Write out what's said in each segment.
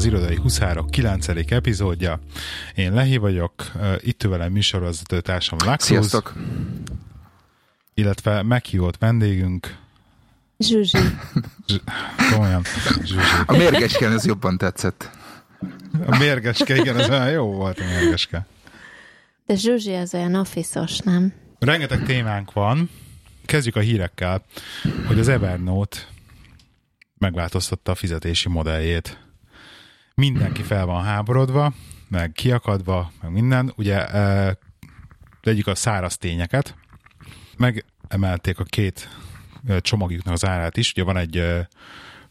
az Irodai Huszárok 9. epizódja. Én Lehi vagyok, itt velem műsorvezető társam Laxus. Sziasztok! Illetve meghívott vendégünk. Zsuzsi. Komolyan, Zsuzsi. A mérgeske ez jobban tetszett. A mérgeske, igen, ez olyan jó volt a mérgeske. De Zsuzsi az olyan office nem? Rengeteg témánk van. Kezdjük a hírekkel, hogy az Evernote megváltoztatta a fizetési modelljét. Mindenki fel van háborodva, meg kiakadva, meg minden. Ugye e, egyik a száraz tényeket, megemelték a két e, csomagjuknak az árát is. Ugye van egy e,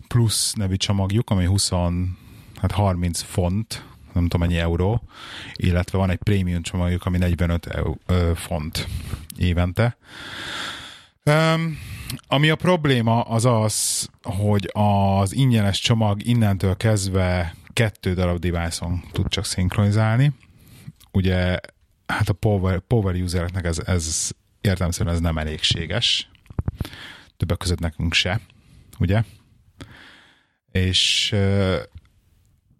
plusz nevű csomagjuk, ami 20, hát 30 font, nem tudom mennyi euró, illetve van egy prémium csomagjuk, ami 45 eu, ö, font évente. Um, ami a probléma az az, hogy az ingyenes csomag innentől kezdve kettő darab device-on tud csak szinkronizálni. Ugye, hát a power, power usereknek ez, ez értelmszerűen ez nem elégséges. Többek között nekünk se, ugye? És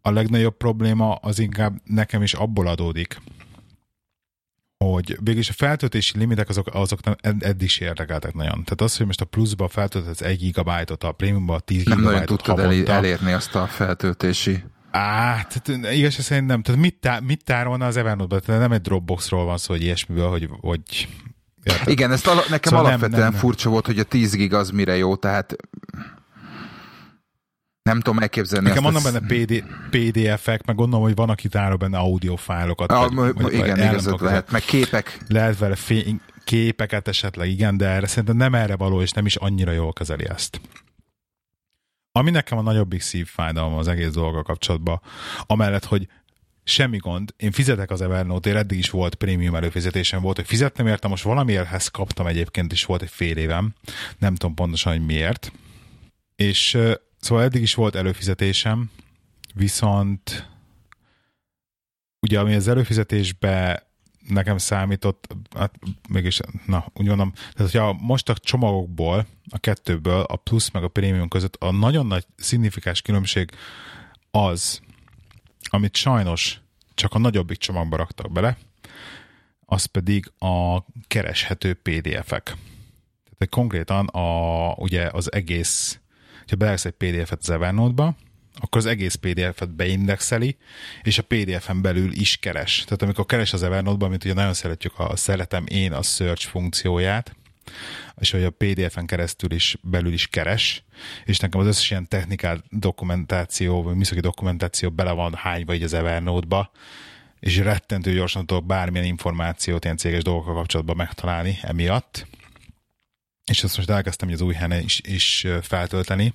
a legnagyobb probléma az inkább nekem is abból adódik, hogy végülis a feltöltési limitek azok, azok nem, eddig is érdekeltek nagyon. Tehát az, hogy most a pluszba feltöltesz 1 gigabájtot, a prémiumba 10 nem gigabájtot Nem nagyon tudtad havonta. elérni azt a feltöltési Á, tehát igaz, szerint nem. Tehát mit, tá- mit tárolna az Evernote-ba? Tehát nem egy Dropboxról van szó, hogy ilyesmiből, hogy, hogy Érted? Igen, ezt ala, nekem szóval alapvetően nem, nem, nem. furcsa volt, hogy a 10 gig az mire jó, tehát nem tudom elképzelni. Nekem vannak benne PD, PDF-ek, meg gondolom, hogy van, aki tárol benne audiofájlokat. Ah, vagy, vagy, igen, igazad lehet, meg képek. Lehet vele fény, képeket esetleg, igen, de erre szerintem nem erre való, és nem is annyira jól kezeli ezt. Ami nekem a nagyobbik szívfájdalom az egész dolga kapcsolatban, amellett, hogy semmi gond, én fizetek az Evernote-ért, eddig is volt prémium előfizetésem volt, hogy fizettem érte, most valamiérthez kaptam egyébként is volt egy fél évem, nem tudom pontosan, hogy miért. És Szóval eddig is volt előfizetésem, viszont ugye ami az előfizetésbe nekem számított, hát mégis, na, úgy mondom, tehát hogyha most a csomagokból, a kettőből, a plusz meg a prémium között a nagyon nagy szignifikáns különbség az, amit sajnos csak a nagyobbik csomagba raktak bele, az pedig a kereshető PDF-ek. Tehát konkrétan a, ugye az egész ha belegsz egy PDF-et az Evernote-ba, akkor az egész PDF-et beindexeli, és a PDF-en belül is keres. Tehát amikor keres az Evernote-ban, mint ugye nagyon szeretjük a szeretem én a search funkcióját, és hogy a PDF-en keresztül is belül is keres, és nekem az összes ilyen technikál dokumentáció, vagy műszaki dokumentáció bele van hányva így az Evernote-ba, és rettentő gyorsan tudok bármilyen információt ilyen céges dolgokkal kapcsolatban megtalálni emiatt és ezt most elkezdtem az új helyen is, is feltölteni,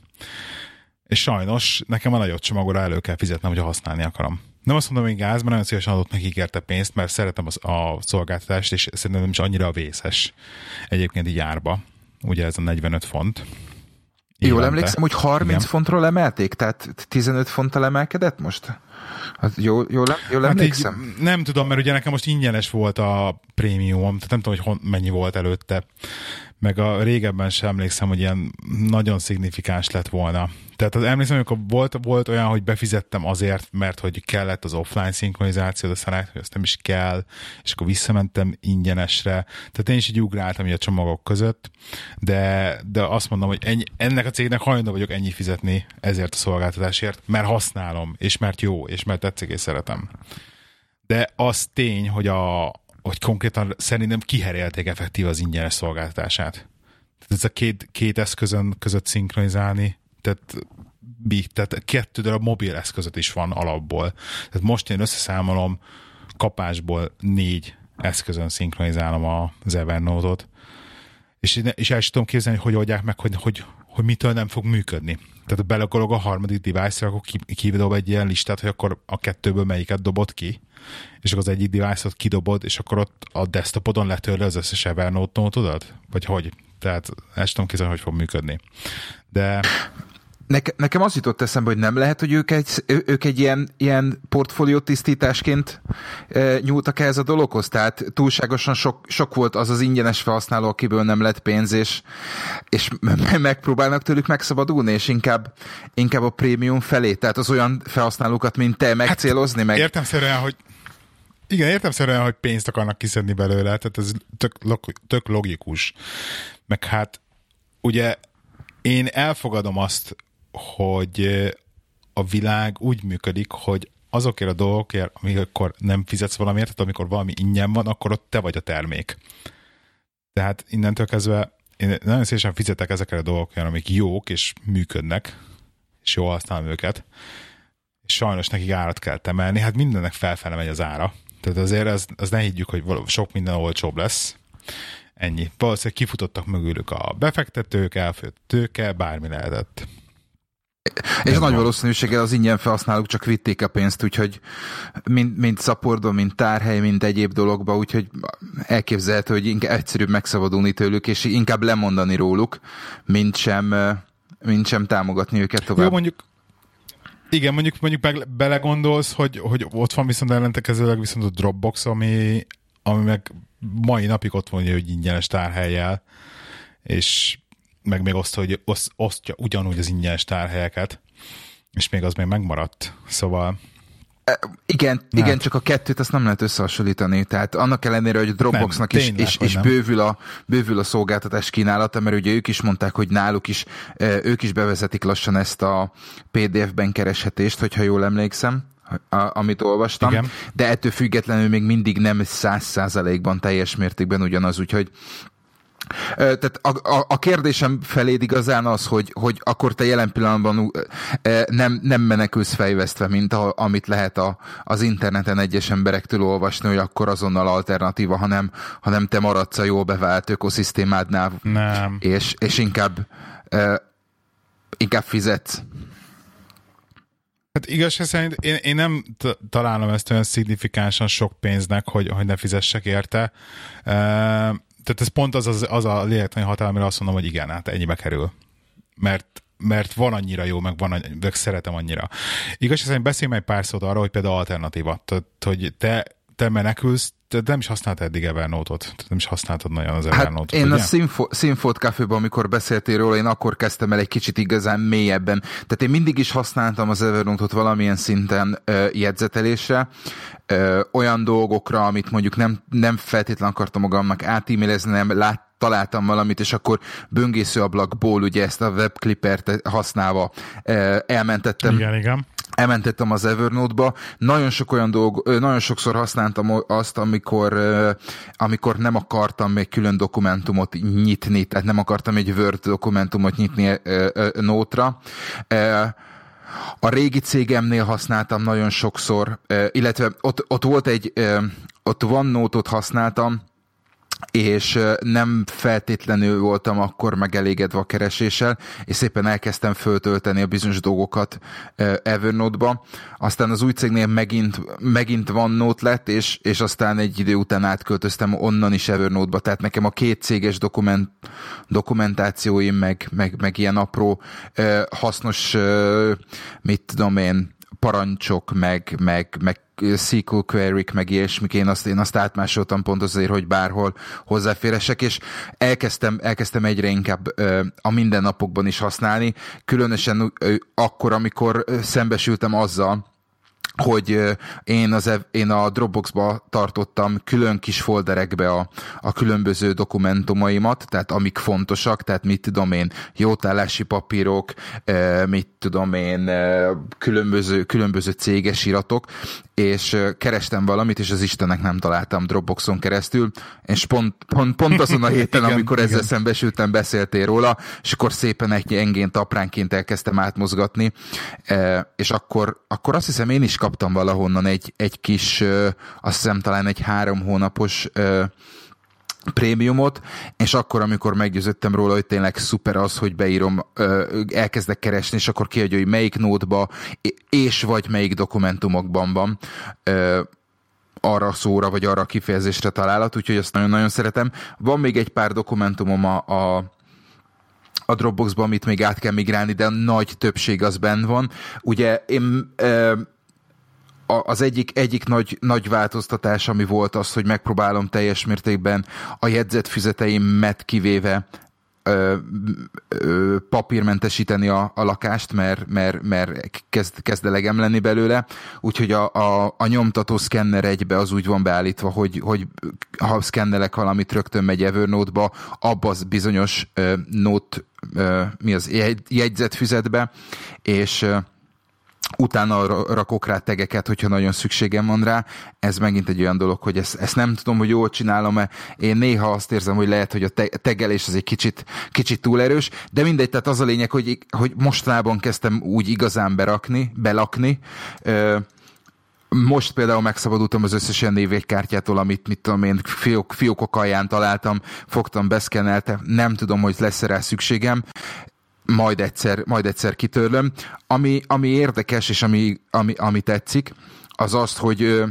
és sajnos nekem a nagyobb csomagora elő kell fizetnem, hogyha használni akarom. Nem azt mondom, hogy gáz, mert nagyon szívesen adott nekik érte pénzt, mert szeretem az, a szolgáltatást, és szerintem nem is annyira vészes egyébként így árba. Ugye ez a 45 font. Jól emlékszem, hogy 30 Igen. fontról emelték, tehát 15 fonttal emelkedett most? Hát jól, jól, jól hát emlékszem? Így, nem tudom, mert ugye nekem most ingyenes volt a prémium, tehát nem tudom, hogy hon, mennyi volt előtte meg a régebben sem emlékszem, hogy ilyen nagyon szignifikáns lett volna. Tehát az emlékszem, amikor volt, volt olyan, hogy befizettem azért, mert hogy kellett az offline szinkronizáció, de aztán hogy azt nem is kell, és akkor visszamentem ingyenesre. Tehát én is így ugráltam a csomagok között, de, de azt mondom, hogy ennyi, ennek a cégnek hajlandó vagyok ennyi fizetni ezért a szolgáltatásért, mert használom, és mert jó, és mert tetszik, és szeretem. De az tény, hogy a, hogy konkrétan szerintem kiherélték effektív az ingyenes szolgáltatását. Tehát ez a két, két eszközön között szinkronizálni, tehát, tehát kettő darab mobil eszközött is van alapból. Tehát most én összeszámolom, kapásból négy eszközön szinkronizálom az Evernote-ot, és, és el sem tudom képzelni, hogy oldják meg, hogy, hogy, hogy mitől nem fog működni. Tehát belegolog a harmadik device-ra, akkor kidob egy ilyen listát, hogy akkor a kettőből melyiket dobott ki, és akkor az egyik device-ot kidobod, és akkor ott a desktopodon letörli az összes Evernote nótodat? Vagy hogy? Tehát ezt tudom képzelni, hogy fog működni. De Neke, nekem az jutott eszembe, hogy nem lehet, hogy ők egy, ők egy ilyen, ilyen portfólió tisztításként e, nyúltak ez a dologhoz, tehát túlságosan sok, sok volt az az ingyenes felhasználó, akiből nem lett pénz, és, és megpróbálnak tőlük megszabadulni, és inkább, inkább a prémium felé, tehát az olyan felhasználókat, mint te megcélozni, hát, meg... Értem szerűen, hogy igen, értem szerűen, hogy pénzt akarnak kiszedni belőle, tehát ez tök, tök logikus. Meg hát ugye én elfogadom azt, hogy a világ úgy működik, hogy azokért a dolgokért, amikor nem fizetsz valamiért, tehát amikor valami ingyen van, akkor ott te vagy a termék. Tehát innentől kezdve én nagyon szívesen fizetek ezekre a dolgokért, amik jók és működnek, és jól használom őket, és sajnos nekik árat kell temelni, hát mindennek felfele megy az ára. Tehát azért ez, ez ne higgyük, hogy sok minden olcsóbb lesz. Ennyi. Valószínűleg kifutottak mögülük a befektetők, elfőtt tőke, bármi lehetett. És Nem nagy van. valószínűséggel az ingyen felhasználók csak vitték a pénzt, úgyhogy mind, mind szaporba, mind tárhely, mind egyéb dologba, úgyhogy elképzelhető, hogy inkább egyszerűbb megszabadulni tőlük, és inkább lemondani róluk, mint sem, mint sem támogatni őket tovább. Jó, mondjuk igen, mondjuk, mondjuk meg belegondolsz, hogy, hogy ott van viszont ellentekezőleg viszont a Dropbox, ami, ami meg mai napig ott van, hogy ingyenes tárhelyjel, és meg még osztja, hogy oszt, osztja ugyanúgy az ingyenes tárhelyeket, és még az még megmaradt. Szóval e, igen, hát. igen, csak a kettőt azt nem lehet összehasonlítani. Tehát annak ellenére, hogy a Dropboxnak nem, is, tényleg, is, is bővül, a, bővül a szolgáltatás kínálata, mert ugye ők is mondták, hogy náluk is, e, ők is bevezetik lassan ezt a PDF-ben kereshetést, hogyha jól emlékszem amit olvastam, Igen. de ettől függetlenül még mindig nem száz százalékban teljes mértékben ugyanaz, úgyhogy tehát a, a, a kérdésem feléd igazán az, hogy, hogy akkor te jelen pillanatban nem, nem menekülsz fejvesztve, mint a, amit lehet a, az interneten egyes emberektől olvasni, hogy akkor azonnal alternatíva, hanem, hanem te maradsz a jól bevált ökoszisztémádnál, nem. És, és inkább, inkább fizetsz. Hát igazság szerint én, én nem t- találom ezt olyan szignifikánsan sok pénznek, hogy, hogy ne fizessek érte. Uh, tehát ez pont az, az, az a lélektani amire azt mondom, hogy igen, hát ennyibe kerül. Mert mert van annyira jó, meg, van, meg szeretem annyira. Igazság szerint beszélj egy pár szót arra, hogy például alternatíva. Tehát, hogy te, te menekülsz, te nem is használtad eddig Evernote-ot, nem is használtad nagyon az Evernote-ot, hát én ugye? a Sinfo, Sinfot Café-ban, amikor beszéltél róla, én akkor kezdtem el egy kicsit igazán mélyebben. Tehát én mindig is használtam az Evernote-ot valamilyen szinten ö, jegyzetelésre, ö, olyan dolgokra, amit mondjuk nem, nem feltétlenül akartam magamnak átímélezni, nem lát, találtam valamit, és akkor böngésző ablakból ugye ezt a webclippert használva elmentettem. Igen, igen elmentettem az Evernote-ba. Nagyon sok olyan dolg, nagyon sokszor használtam azt, amikor, amikor nem akartam még külön dokumentumot nyitni, tehát nem akartam egy Word dokumentumot nyitni Note-ra. A régi cégemnél használtam nagyon sokszor, illetve ott, ott volt egy, ott OneNote-ot használtam, és nem feltétlenül voltam akkor megelégedve a kereséssel, és szépen elkezdtem föltölteni a bizonyos dolgokat Evernote-ba. Aztán az új cégnél megint, megint van Note lett, és, és aztán egy idő után átköltöztem onnan is Evernote-ba, tehát nekem a két céges dokument, dokumentációim, meg, meg, meg ilyen apró hasznos, mit tudom én, parancsok, meg, meg, meg SQL query meg ilyesmik, én azt, én azt átmásoltam pont azért, hogy bárhol hozzáférhessek, és elkezdtem, elkezdtem egyre inkább a mindennapokban is használni, különösen akkor, amikor szembesültem azzal, hogy én, az, én a Dropboxba tartottam külön kis folderekbe a, a különböző dokumentumaimat, tehát amik fontosak, tehát mit tudom én, jótállási papírok, mit tudom én, különböző, különböző céges iratok, és kerestem valamit, és az Istennek nem találtam Dropboxon keresztül, és pont, pont, pont azon a héten, igen, amikor igen. ezzel szembesültem, beszéltél róla, és akkor szépen egy engént apránként elkezdtem átmozgatni, és akkor, akkor azt hiszem én is kaptam valahonnan egy, egy kis, azt hiszem talán egy három hónapos prémiumot, és akkor, amikor meggyőzöttem róla, hogy tényleg szuper az, hogy beírom, elkezdek keresni, és akkor kiadja, hogy melyik nótba, és vagy melyik dokumentumokban van arra szóra, vagy arra a kifejezésre találat, úgyhogy azt nagyon-nagyon szeretem. Van még egy pár dokumentumom a, a a Dropboxba, amit még át kell migrálni, de a nagy többség az benn van. Ugye én az egyik, egyik nagy, nagy változtatás, ami volt az, hogy megpróbálom teljes mértékben a jegyzetfüzeteimet kivéve ö, ö, papírmentesíteni a, a lakást, mert, mert, mert kezd, kezd elegem lenni belőle, úgyhogy a, a, a nyomtató szkenner egybe az úgy van beállítva, hogy, hogy ha szkennelek valamit, rögtön megy Evernote-ba, abba az bizonyos ö, note, ö, mi az, jegyzetfüzetbe, és utána rakok rá tegeket, hogyha nagyon szükségem van rá. Ez megint egy olyan dolog, hogy ezt, ezt nem tudom, hogy jól csinálom-e. Én néha azt érzem, hogy lehet, hogy a tegelés az egy kicsit, kicsit túl erős, de mindegy, tehát az a lényeg, hogy, hogy mostanában kezdtem úgy igazán berakni, belakni, most például megszabadultam az összes ilyen névjegykártyától, amit mit tudom én, fiók, fiókok alján találtam, fogtam, beszkeneltem, nem tudom, hogy lesz rá szükségem majd egyszer, majd egyszer kitörlöm. Ami, ami érdekes, és ami, ami, ami tetszik, az az, hogy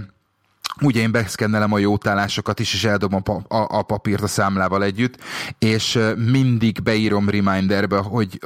ugye én beszkennelem a jótállásokat is, és eldobom a, a, a papírt a számlával együtt, és mindig beírom reminderbe, hogy,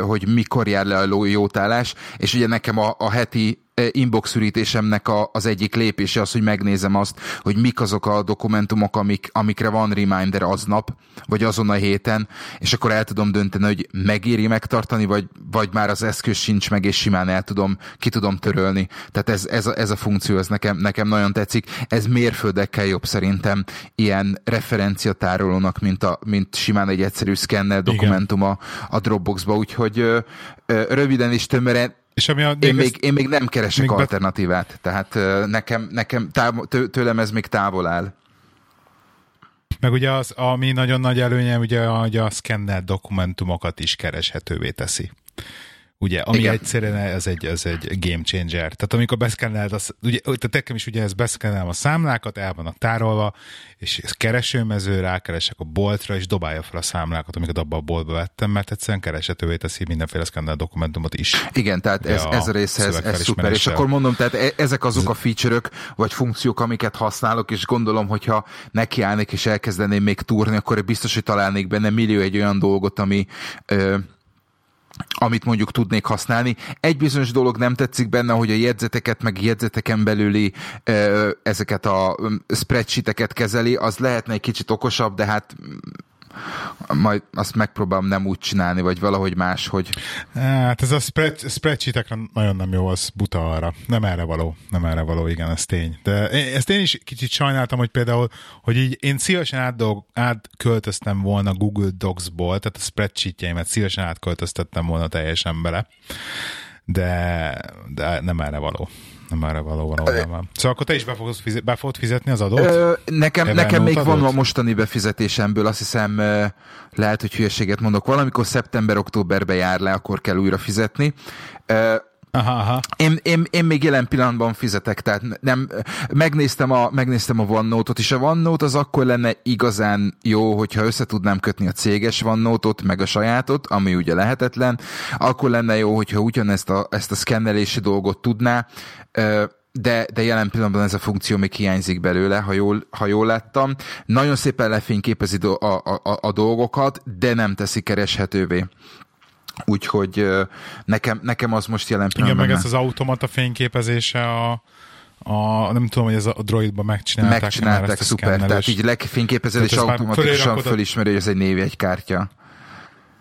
hogy mikor jár le a jótállás, és ugye nekem a, a heti inbox ürítésemnek a, az egyik lépése az, hogy megnézem azt, hogy mik azok a dokumentumok, amik, amikre van reminder aznap, vagy azon a héten, és akkor el tudom dönteni, hogy megéri megtartani, vagy, vagy már az eszköz sincs meg, és simán el tudom, ki tudom törölni. Tehát ez, ez, a, ez a funkció, ez nekem, nekem nagyon tetszik. Ez mérföldekkel jobb szerintem ilyen referenciatárolónak, mint, a, mint simán egy egyszerű szkenner dokumentum a, a Dropboxba, úgyhogy ö, ö, röviden és tömören és ami a, én, még, én még nem keresek még alternatívát, be... tehát nekem, nekem táv, tőlem ez még távol áll. Meg ugye az, ami nagyon nagy előnye, ugye, hogy a szkennelt dokumentumokat is kereshetővé teszi. Ugye, ami Igen. egyszerűen ez egy, ez egy game changer. Tehát amikor beszkenneled, az, ugye, tehát nekem is ugye ez beszkennelem a számlákat, el vannak tárolva, és ez keresőmező, rákeresek a boltra, és dobálja fel a számlákat, amiket abban a boltba vettem, mert egyszerűen kereshetővé teszi mindenféle szkennel dokumentumot is. Igen, tehát ez, a ez a részhez ez szuper. És akkor mondom, tehát e- ezek azok a feature-ök, vagy funkciók, amiket használok, és gondolom, hogyha nekiállnék és elkezdeném még túrni, akkor biztos, hogy találnék benne millió egy olyan dolgot, ami ö, amit mondjuk tudnék használni. Egy bizonyos dolog nem tetszik benne, hogy a jegyzeteket, meg jegyzeteken belüli ezeket a spreadsheeteket kezeli, az lehetne egy kicsit okosabb, de hát majd azt megpróbálom nem úgy csinálni, vagy valahogy más, hogy... Hát ez a spread, spreadsheetekre nagyon nem jó, az buta arra. Nem erre való, nem erre való, igen, ez tény. De ezt én is kicsit sajnáltam, hogy például, hogy így én szívesen átdolg, átköltöztem volna Google Docs-ból, tehát a spreadsheetjeimet szívesen átköltöztettem volna teljesen bele, de, de nem erre való nem erre való valójában. Szóval akkor te is be fogod, fizet, be fogod fizetni az adót? Ö, nekem, nekem még adót? van a mostani befizetésemből, azt hiszem lehet, hogy hülyeséget mondok. Valamikor szeptember-októberbe jár le, akkor kell újra fizetni. Aha, aha. Én, én, én még jelen pillanatban fizetek, tehát nem, megnéztem a, megnéztem a OneNote-ot, és a OneNote az akkor lenne igazán jó, hogyha össze tudnám kötni a céges OneNote-ot, meg a sajátot, ami ugye lehetetlen, akkor lenne jó, hogyha ugyanezt a, ezt a szkennelési dolgot tudná, de, de jelen pillanatban ez a funkció még hiányzik belőle, ha jól, ha jól láttam. Nagyon szépen lefényképezi a, a, a, a dolgokat, de nem teszi kereshetővé. Úgyhogy nekem, nekem az most jelen pillanatban... Igen, meg ez az automata fényképezése a, a, nem tudom, hogy ez a droidban megcsinálták. Megcsinálták, szuper. Tehát így legfényképezel, és automatikusan fölismeri, hogy ez egy névjegykártya.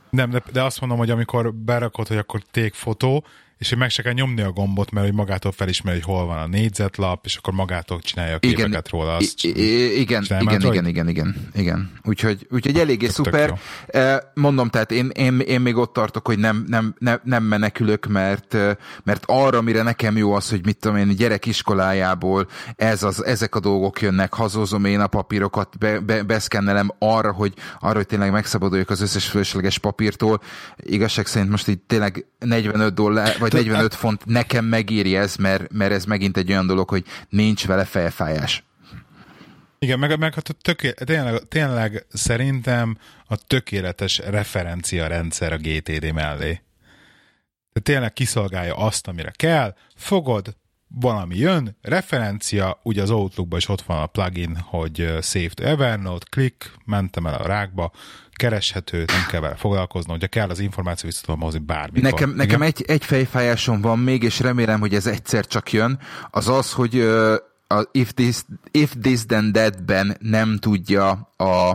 Nem, de, de azt mondom, hogy amikor berakod, hogy akkor ték fotó, és hogy meg se kell nyomni a gombot, mert hogy magától felismeri, hogy hol van a négyzetlap, és akkor magától csinálja a képeket igen, róla. Azt igen, igen, igen, igen, igen, igen, igen. Úgyhogy, úgyhogy eléggé Tök szuper. Eh, mondom, tehát én, én, én még ott tartok, hogy nem, nem, nem, nem menekülök, mert, eh, mert arra, mire nekem jó az, hogy mit tudom én, gyerek iskolájából ez az, ezek a dolgok jönnek, hazozom én a papírokat, be, be, beszkennelem arra, hogy, arra, hogy tényleg megszabaduljak az összes fölösleges papírtól. Igazság szerint most így tényleg 45 dollár, vagy 45 font nekem megéri ez, mert, mert ez megint egy olyan dolog, hogy nincs vele fejfájás. Igen, meg, meg hát a töké, tényleg, tényleg szerintem a tökéletes referencia rendszer a GTD mellé. De tényleg kiszolgálja azt, amire kell, fogod, valami jön, referencia, ugye az Outlookban is ott van a plugin, hogy Save to Evernote, klik, mentem el a rákba, kereshető, nem kell vele foglalkoznom, hogyha kell az információ, vissza tudom hozni bármikor. Nekem, nekem egy, egy fejfájásom van még, és remélem, hogy ez egyszer csak jön, az az, hogy uh, a If This, If This Then That-ben nem tudja a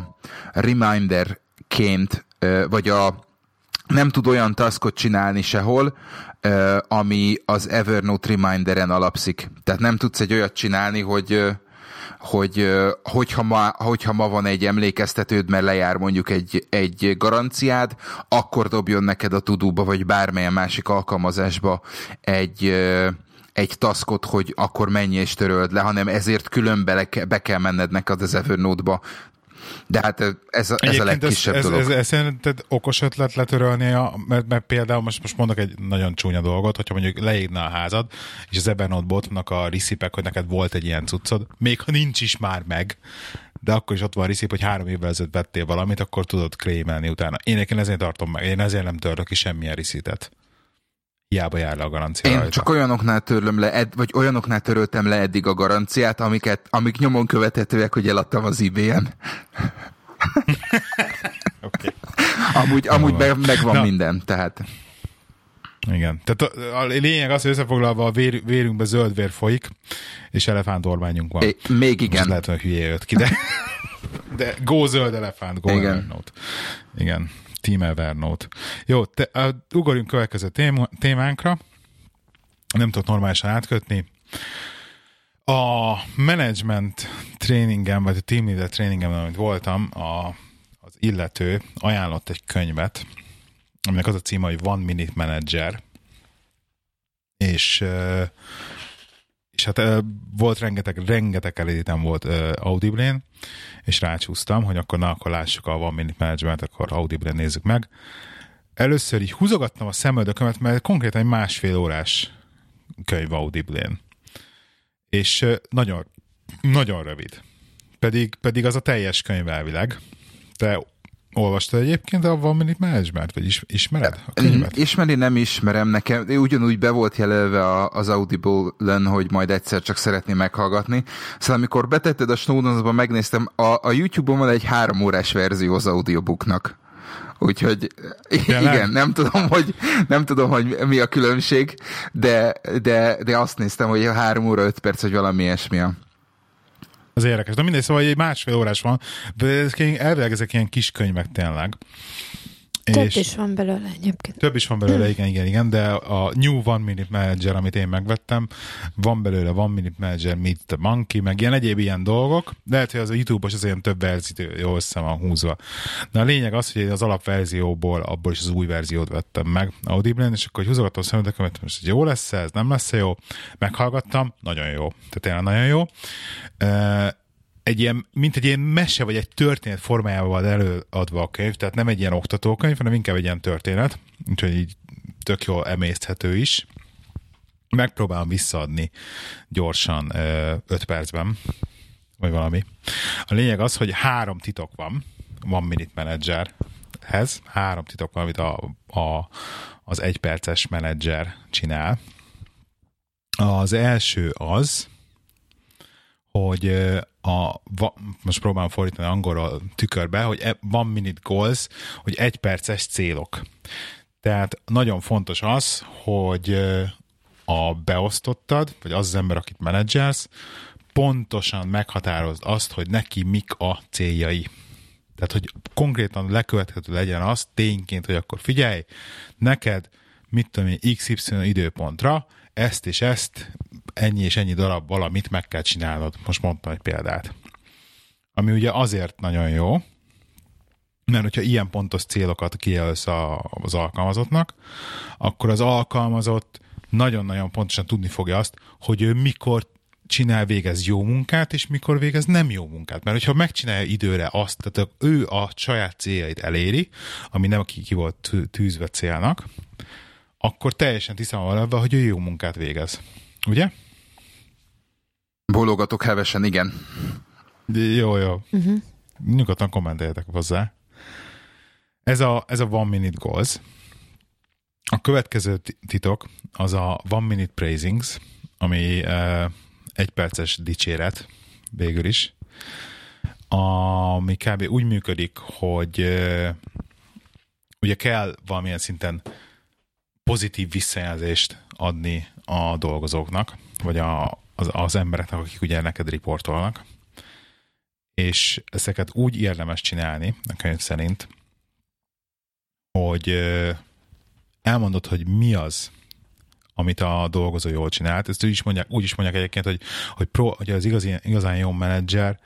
reminder-ként, uh, vagy a nem tud olyan taskot csinálni sehol, ami az Evernote Reminderen alapszik. Tehát nem tudsz egy olyat csinálni, hogy hogy hogyha ma, hogyha ma van egy emlékeztetőd, mert lejár mondjuk egy, egy garanciád, akkor dobjon neked a tudóba, vagy bármilyen másik alkalmazásba egy, egy taskot, hogy akkor menj és töröld le, hanem ezért külön be, be kell menned neked az Evernote-ba de hát ez, a, ez a legkisebb ez, dolog. Ez, ez, ez szerinted okos ötlet letörölni, a, mert, mert például most, most mondok egy nagyon csúnya dolgot, hogyha mondjuk leégne a házad, és az ott vannak a ricipek, hogy neked volt egy ilyen cuccod, még ha nincs is már meg, de akkor is ott van a ricip, hogy három évvel ezelőtt vettél valamit, akkor tudod krémelni utána. Én egyébként ezért tartom meg, én ezért nem törlök ki semmilyen ricitet hiába jár le a garancia Én rajta. csak olyanoknál törlöm le, ed, vagy olyanoknál töröltem le eddig a garanciát, amiket, amik nyomon követhetőek, hogy eladtam az eBay-en. okay. Amúgy, amúgy meg, megvan Na. minden, tehát... Igen. Tehát a, a lényeg az, hogy összefoglalva a vér, vérünkbe zöld vér folyik, és elefántormányunk van. É, még igen. Most lehet, hogy hülye jött ki, de, de go zöld elefánt, go igen. Igen. Team Evernote. Jó, te, uh, ugorjunk következő tém, témánkra. Nem tudok normálisan átkötni. A management tréningen, vagy a team leader tréningen, amit voltam, a, az illető ajánlott egy könyvet, aminek az a címe, hogy One Minute Manager, és uh, és hát volt rengeteg, rengeteg elétem volt Audible-n, és rácsúsztam, hogy akkor na, akkor lássuk a One Minute Management, akkor Audible-n nézzük meg. Először így húzogattam a szemöldökömet, mert konkrétan egy másfél órás könyv Audible-n. És nagyon, nagyon rövid. Pedig, pedig az a teljes könyv elvileg. Te Olvastad egyébként a One Minute Management, vagy is, ismered a könyvet? Ismeri, nem ismerem nekem. Ugyanúgy be volt jelölve az Audible-len, hogy majd egyszer csak szeretném meghallgatni. Szóval amikor betetted a Snowdons-ba, megnéztem, a, a YouTube-on van egy három órás verzió az audiobooknak. Úgyhogy Tényleg? igen, nem tudom, hogy, nem tudom, hogy mi a különbség, de, de, de azt néztem, hogy a három óra öt perc, hogy valami ilyesmi a az érdekes. De mindegy, szóval egy másfél órás van, de ez, elvileg ezek ilyen kis könyvek tényleg. Több és is van belőle egyébként. Több is van belőle, igen, igen, igen, de a New One Minute Manager, amit én megvettem, van belőle One Minute Manager Meet the Monkey, meg ilyen egyéb ilyen dolgok. Lehet, hogy az a YouTube-os az ilyen több verzió össze van húzva. De a lényeg az, hogy az alapverzióból, abból is az új verziót vettem meg Audible-en, és akkor húzogattam a szemedekemet, most hogy jó lesz ez, nem lesz jó. Meghallgattam, nagyon jó. Tehát tényleg nagyon jó egy ilyen, mint egy ilyen mese, vagy egy történet formájában van előadva a könyv, tehát nem egy ilyen oktatókönyv, hanem inkább egy ilyen történet, úgyhogy így tök jól emészthető is. Megpróbálom visszaadni gyorsan öt percben, vagy valami. A lényeg az, hogy három titok van, van Minute Managerhez, három titok van, amit a, a, az egyperces menedzser csinál. Az első az, hogy a, most próbálom fordítani angolra tükörbe, hogy e, van minute goals, hogy egy perces célok. Tehát nagyon fontos az, hogy a beosztottad, vagy az az ember, akit menedzselsz, pontosan meghatározd azt, hogy neki mik a céljai. Tehát, hogy konkrétan lekövethető legyen az tényként, hogy akkor figyelj, neked, mit tudom én, XY időpontra ezt és ezt, ennyi és ennyi darab valamit meg kell csinálnod. Most mondtam egy példát. Ami ugye azért nagyon jó, mert hogyha ilyen pontos célokat kijelölsz az alkalmazottnak, akkor az alkalmazott nagyon-nagyon pontosan tudni fogja azt, hogy ő mikor csinál, végez jó munkát, és mikor végez nem jó munkát. Mert hogyha megcsinálja időre azt, tehát ő a saját céljait eléri, ami nem ki, ki volt tűzve célnak, akkor teljesen tisztában van hogy ő jó munkát végez. Ugye? Bólogatok hevesen, igen. Jó, jó. Uh-huh. Nyugodtan kommenteljetek hozzá. Ez a, ez a One Minute Goals. A következő titok az a One Minute Praisings, ami uh, egy perces dicséret végül is. ami kb. úgy működik, hogy ugye kell valamilyen szinten pozitív visszajelzést adni a dolgozóknak, vagy a, az, az embereknek, akik ugye neked riportolnak. És ezeket úgy érdemes csinálni, a könyv szerint, hogy elmondod, hogy mi az, amit a dolgozó jól csinált. Ezt úgy is mondják, úgy is mondják egyébként, hogy, hogy, pro, hogy az igazi, igazán jó menedzser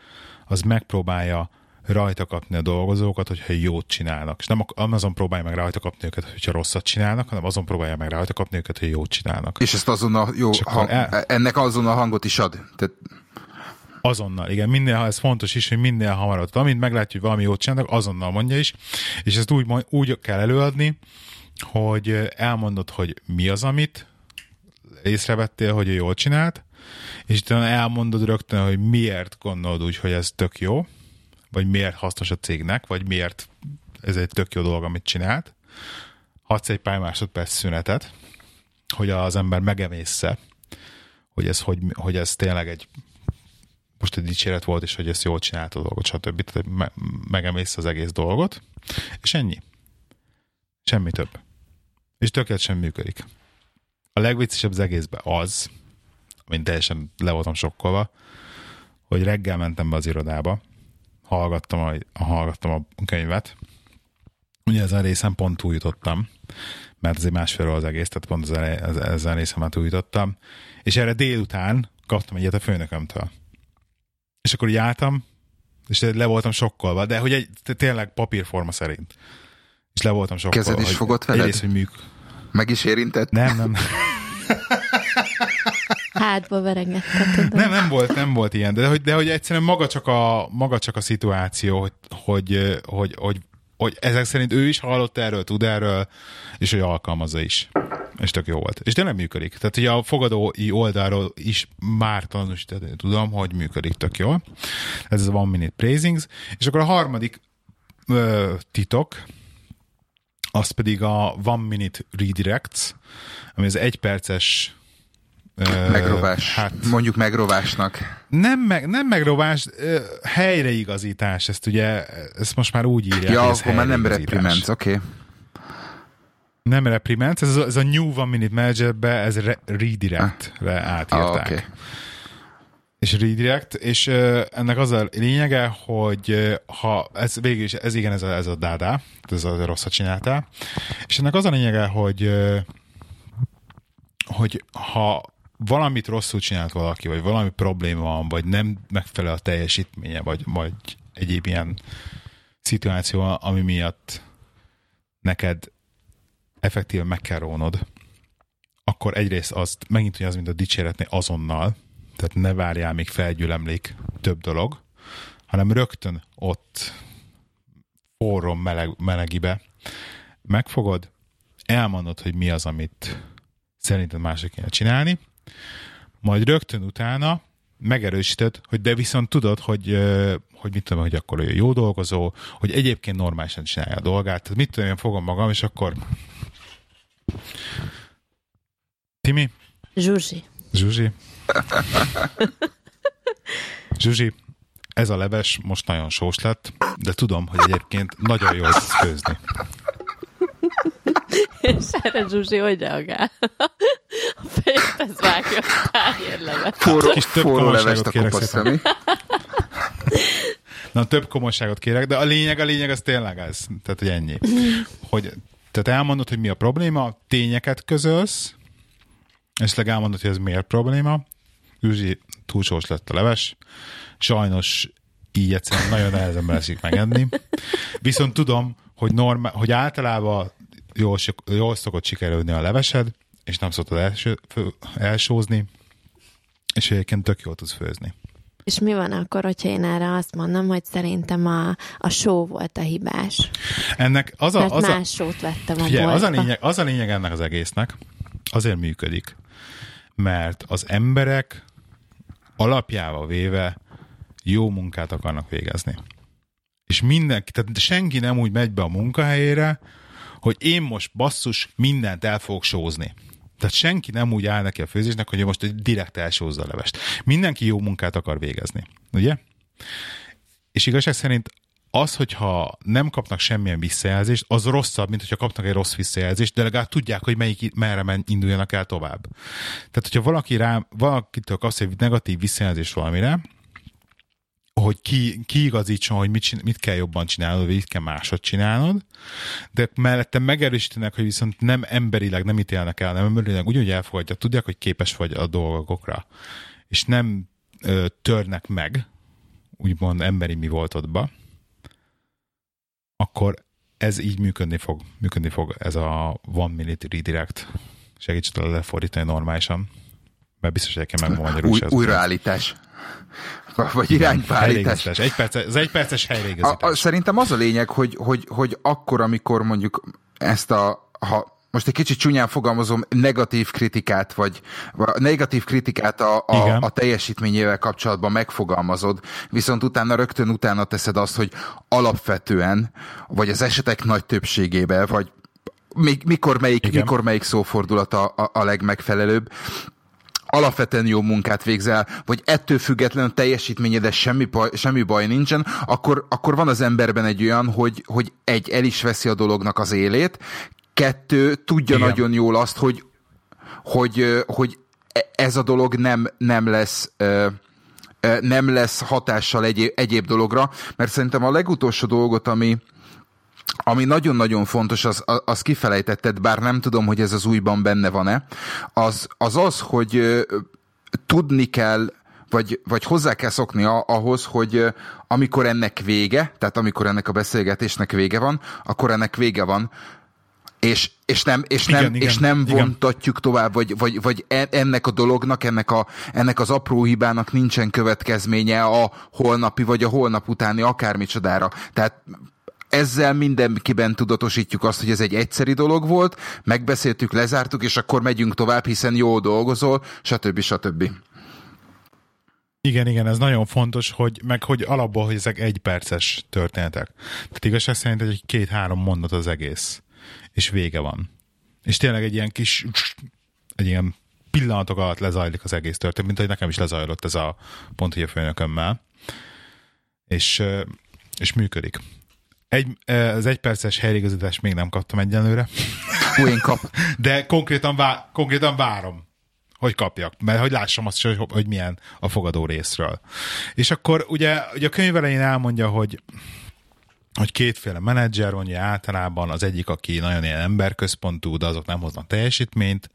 az megpróbálja rajta kapni a dolgozókat, hogyha jót csinálnak. És nem azon próbálja meg rajta kapni őket, hogyha rosszat csinálnak, hanem azon próbálja meg rajta kapni őket, hogy jót csinálnak. És ezt azon a jó hang, el... ennek azon a hangot is ad. Tehát... Azonnal, igen, minél, ez fontos is, hogy minél hamarabb. Amint meglátja, hogy valami jót csinálnak, azonnal mondja is, és ezt úgy, úgy kell előadni, hogy elmondod, hogy mi az, amit észrevettél, hogy ő jól csinált, és utána elmondod rögtön, hogy miért gondolod úgy, hogy ez tök jó, vagy miért hasznos a cégnek, vagy miért ez egy tök jó dolog, amit csinált. Hadsz egy pár másodperc szünetet, hogy az ember megemészze, hogy ez, hogy, hogy ez tényleg egy most egy dicséret volt, és hogy ezt jól csinálta a dolgot, stb. Tehát me- megemészze az egész dolgot, és ennyi. Semmi több. És tökéletesen működik. A legviccesebb az egészben az, mint teljesen le voltam sokkolva, hogy reggel mentem be az irodába, hallgattam a, hallgattam a könyvet. Ugye ezen részen pont túljutottam, mert ez egy másfélről az egész, tehát pont ezen a részen már túljutottam. És erre délután kaptam egyet a főnökömtől. És akkor így álltam, és le voltam sokkolva, de hogy egy, tényleg papírforma szerint. És le voltam sokkolva. Kezed is fogott veled? Egyrészt, hogy műk. Meg is érintett? Nem, nem. Hátba veregetted. Nem, nem volt, nem volt ilyen, de hogy, de hogy egyszerűen maga csak a, maga csak a szituáció, hogy, hogy, hogy, hogy, hogy ezek szerint ő is hallott erről, tud erről, és hogy alkalmazza is. És tök jó volt. És tényleg működik. Tehát ugye a fogadói oldalról is már tanúsítani tudom, hogy működik tök jól. Ez az One Minute Praisings. És akkor a harmadik ö, titok, az pedig a One Minute Redirects, ami az egyperces Megrovás. Hát, Mondjuk megrovásnak. Nem, meg, nem megrovás, helyreigazítás, ezt ugye, ezt most már úgy írják. Ja, akkor már nem repriments, oké. Okay. Nem repriments, ez a, ez a New One Minute Managerbe, ez re, redirectre ah. átírták. Ah, okay. És redirect, és uh, ennek az a lényege, hogy uh, ha ez végül is, ez igen, ez a, ez a dádá, ez a rosszat csináltál, és ennek az a lényege, hogy uh, hogy ha valamit rosszul csinált valaki, vagy valami probléma van, vagy nem megfelel a teljesítménye, vagy, vagy egyéb ilyen szituáció, ami miatt neked effektíven meg kell rónod, akkor egyrészt azt megint az, mint a dicséretnél azonnal, tehát ne várjál, még felgyülemlik több dolog, hanem rögtön ott forró meleg, melegibe megfogod, elmondod, hogy mi az, amit szerinted mások kéne csinálni, majd rögtön utána megerősíted, hogy de viszont tudod, hogy, hogy mit tudom, hogy akkor ő jó dolgozó, hogy egyébként normálisan csinálja a dolgát. Tehát mit tudom, én fogom magam, és akkor Timi? Zsuzsi. Zsuzsi. Zsuzsi, ez a leves most nagyon sós lett, de tudom, hogy egyébként nagyon jól tudsz főzni. És erre Zsuzsi hogy reagál? A fejét ez vágja a tányérlevet. Forró, kis több forró levest kérek szépen. Na, több komolyságot kérek, de a lényeg, a lényeg az tényleg ez. Tehát, hogy ennyi. Hogy, tehát elmondod, hogy mi a probléma, tényeket közölsz, esetleg elmondod, hogy ez miért probléma. Zsuzsi túlsós lett a leves. Sajnos így egyszerűen nagyon nehezen leszik megenni. Viszont tudom, hogy, normál, hogy általában jól, jól szokott sikerülni a levesed, és nem szoktad első, elsózni, és egyébként tök jól tudsz főzni. És mi van akkor, hogyha én erre azt mondom, hogy szerintem a, a show volt a hibás? Ennek az a... Mert az más a, sót vettem a figyelj, az a, lényeg, az a lényeg ennek az egésznek, azért működik, mert az emberek alapjával véve jó munkát akarnak végezni. És mindenki, tehát senki nem úgy megy be a munkahelyére, hogy én most basszus mindent el fogok sózni. Tehát senki nem úgy áll neki a főzésnek, hogy most direkt elsózza a levest. Mindenki jó munkát akar végezni, ugye? És igazság szerint az, hogyha nem kapnak semmilyen visszajelzést, az rosszabb, mint hogyha kapnak egy rossz visszajelzést, de legalább tudják, hogy melyik, merre men, induljanak el tovább. Tehát, hogyha valaki rá, valakitől kapsz egy negatív visszajelzést valamire, hogy ki, kiigazítson, hogy mit, mit kell jobban csinálnod, vagy mit kell másod csinálnod, de mellette megerősítenek, hogy viszont nem emberileg nem ítélnek el, nem emberileg úgy, hogy elfogadja, tudják, hogy képes vagy a dolgokra, és nem ö, törnek meg, úgymond emberi mi voltodba, akkor ez így működni fog, működni fog ez a one minute redirect. Segíts tudod lefordítani normálisan, mert biztos, hogy nekem megmondja Új, újraállítás. Vagy iránybeállítás. Egy perc, az egy perces helyreigazítás. A, a, szerintem az a lényeg, hogy, hogy, hogy akkor, amikor mondjuk ezt a, ha most egy kicsit csúnyán fogalmazom, negatív kritikát, vagy, vagy negatív kritikát a, a, a teljesítményével kapcsolatban megfogalmazod, viszont utána rögtön utána teszed azt, hogy alapvetően, vagy az esetek nagy többségében, vagy mikor melyik, mikor melyik szófordulat a, a, a legmegfelelőbb, alapvetően jó munkát végzel, vagy ettől függetlenül teljesítményed, semmi, baj, semmi baj nincsen, akkor, akkor van az emberben egy olyan, hogy, hogy egy, el is veszi a dolognak az élét, kettő, tudja Igen. nagyon jól azt, hogy, hogy, hogy ez a dolog nem, nem lesz nem lesz hatással egyéb, egyéb dologra, mert szerintem a legutolsó dolgot, ami, ami nagyon-nagyon fontos, az, az kifelejtetted, bár nem tudom, hogy ez az újban benne van-e, az az, az hogy tudni kell, vagy, vagy hozzá kell szokni ahhoz, hogy amikor ennek vége, tehát amikor ennek a beszélgetésnek vége van, akkor ennek vége van, és, és nem, és nem, igen, és nem igen. vontatjuk tovább, vagy, vagy, vagy e, ennek a dolognak, ennek, a, ennek az apró hibának nincsen következménye a holnapi, vagy a holnap utáni akármicsodára. Tehát ezzel mindenkiben tudatosítjuk azt, hogy ez egy egyszeri dolog volt, megbeszéltük, lezártuk, és akkor megyünk tovább, hiszen jó dolgozol, stb. stb. Igen, igen, ez nagyon fontos, hogy meg hogy alapból, hogy ezek egy perces történetek. Tehát igazság szerint egy két-három mondat az egész, és vége van. És tényleg egy ilyen kis, egy ilyen pillanatok alatt lezajlik az egész történet, mint hogy nekem is lezajlott ez a pont a főnökömmel. És, és működik. Egy, az egyperces helyreigazítást még nem kaptam egyenlőre. Hú, én kap. De konkrétan, vá, konkrétan várom, hogy kapjak, mert hogy lássam azt, hogy, hogy milyen a fogadó részről. És akkor ugye, ugye a könyv elején elmondja, hogy hogy kétféle menedzser van, ugye általában az egyik, aki nagyon ilyen emberközpontú, de azok nem hoznak teljesítményt,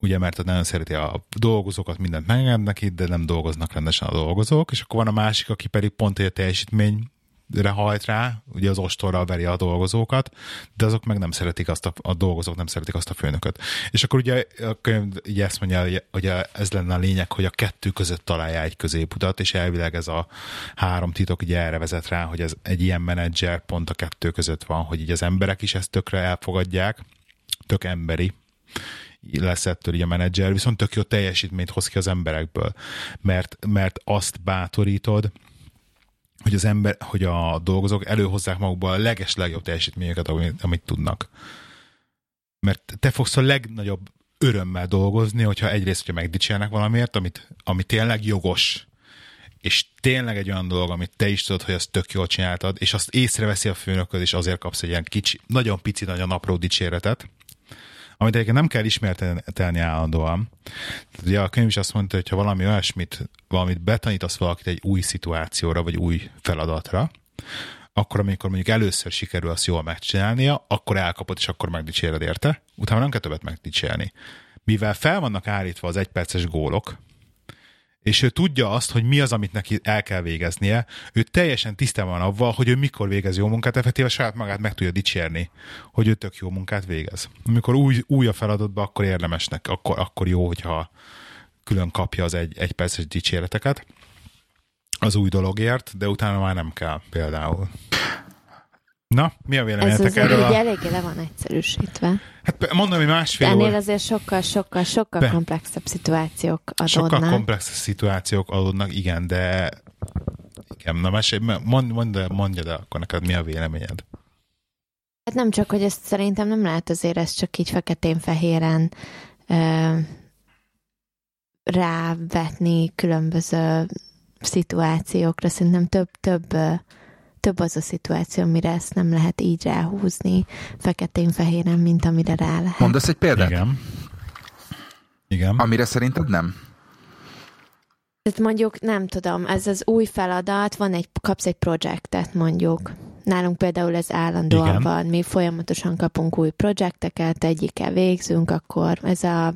ugye mert nagyon szereti a dolgozókat, mindent megengednek itt, de nem dolgoznak rendesen a dolgozók, és akkor van a másik, aki pedig pont egy teljesítmény hajt rá, ugye az ostorral veri a dolgozókat, de azok meg nem szeretik azt a, a dolgozók nem szeretik azt a főnököt. És akkor ugye a könyv ugye ezt mondja, hogy ez lenne a lényeg, hogy a kettő között találja egy középutat, és elvileg ez a három titok ugye erre vezet rá, hogy ez egy ilyen menedzser pont a kettő között van, hogy így az emberek is ezt tökre elfogadják, tök emberi, lesz ettől így a menedzser, viszont tök jó teljesítményt hoz ki az emberekből, mert, mert azt bátorítod, hogy az ember, hogy a dolgozók előhozzák magukból a leges legjobb teljesítményeket, amit, amit tudnak. Mert te fogsz a legnagyobb örömmel dolgozni, hogyha egyrészt, hogyha megdicsérnek valamiért, amit, ami tényleg jogos, és tényleg egy olyan dolog, amit te is tudod, hogy azt tök jól csináltad, és azt észreveszi a főnököd, és azért kapsz egy ilyen kicsi, nagyon pici, nagyon apró dicséretet, amit egyébként nem kell ismertelni állandóan. Ugye a könyv is azt mondta, hogy ha valami olyasmit, valamit betanítasz valakit egy új szituációra, vagy új feladatra, akkor amikor mondjuk először sikerül azt jól megcsinálnia, akkor elkapod, és akkor megdicséred érte, utána nem kell többet megdicsérni. Mivel fel vannak állítva az egyperces gólok, és ő tudja azt, hogy mi az, amit neki el kell végeznie, ő teljesen tisztában van avval, hogy ő mikor végez jó munkát, effektíve saját magát meg tudja dicsérni, hogy ő tök jó munkát végez. Amikor új, új a feladatban, akkor érdemesnek, akkor, akkor jó, hogyha külön kapja az egy, egy perces dicséreteket az új dologért, de utána már nem kell például. Na, mi a véleményetek Ez erről? Ez a... eléggé le van egyszerűsítve. Hát mondom, hogy másfél Ennél óra... azért sokkal, sokkal, sokkal Be. komplexebb szituációk adódnak. Sokkal komplexebb szituációk adódnak, igen, de igen, na mesélj, mond, mond, mondja de akkor neked mi a véleményed? Hát nem csak, hogy ezt szerintem nem lehet azért ezt csak így feketén-fehéren ö, rávetni különböző szituációkra, szerintem több, több, az a szituáció, amire ezt nem lehet így ráhúzni feketén-fehéren, mint amire rá lehet. Mondasz egy példát? Igen. Igen. Amire szerinted nem? Tehát mondjuk, nem tudom, ez az új feladat, van egy, kapsz egy projektet mondjuk. Nálunk például ez állandóan Igen. van, mi folyamatosan kapunk új projekteket, egyikkel végzünk, akkor ez a,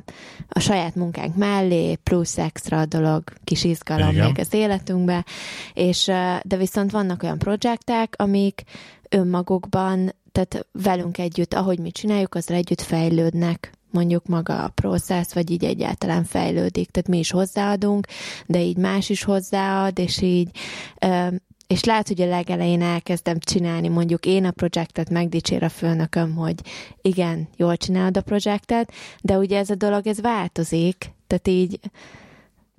a saját munkánk mellé plusz extra dolog, kis izgalom Igen. még az életünkbe, és de viszont vannak olyan projektek, amik önmagukban, tehát velünk együtt, ahogy mi csináljuk, azra együtt fejlődnek mondjuk maga a processz, vagy így egyáltalán fejlődik. Tehát mi is hozzáadunk, de így más is hozzáad, és így és lehet, hogy a legelején elkezdem csinálni, mondjuk én a projektet megdicsér a főnököm, hogy igen, jól csinálod a projektet, de ugye ez a dolog, ez változik, tehát így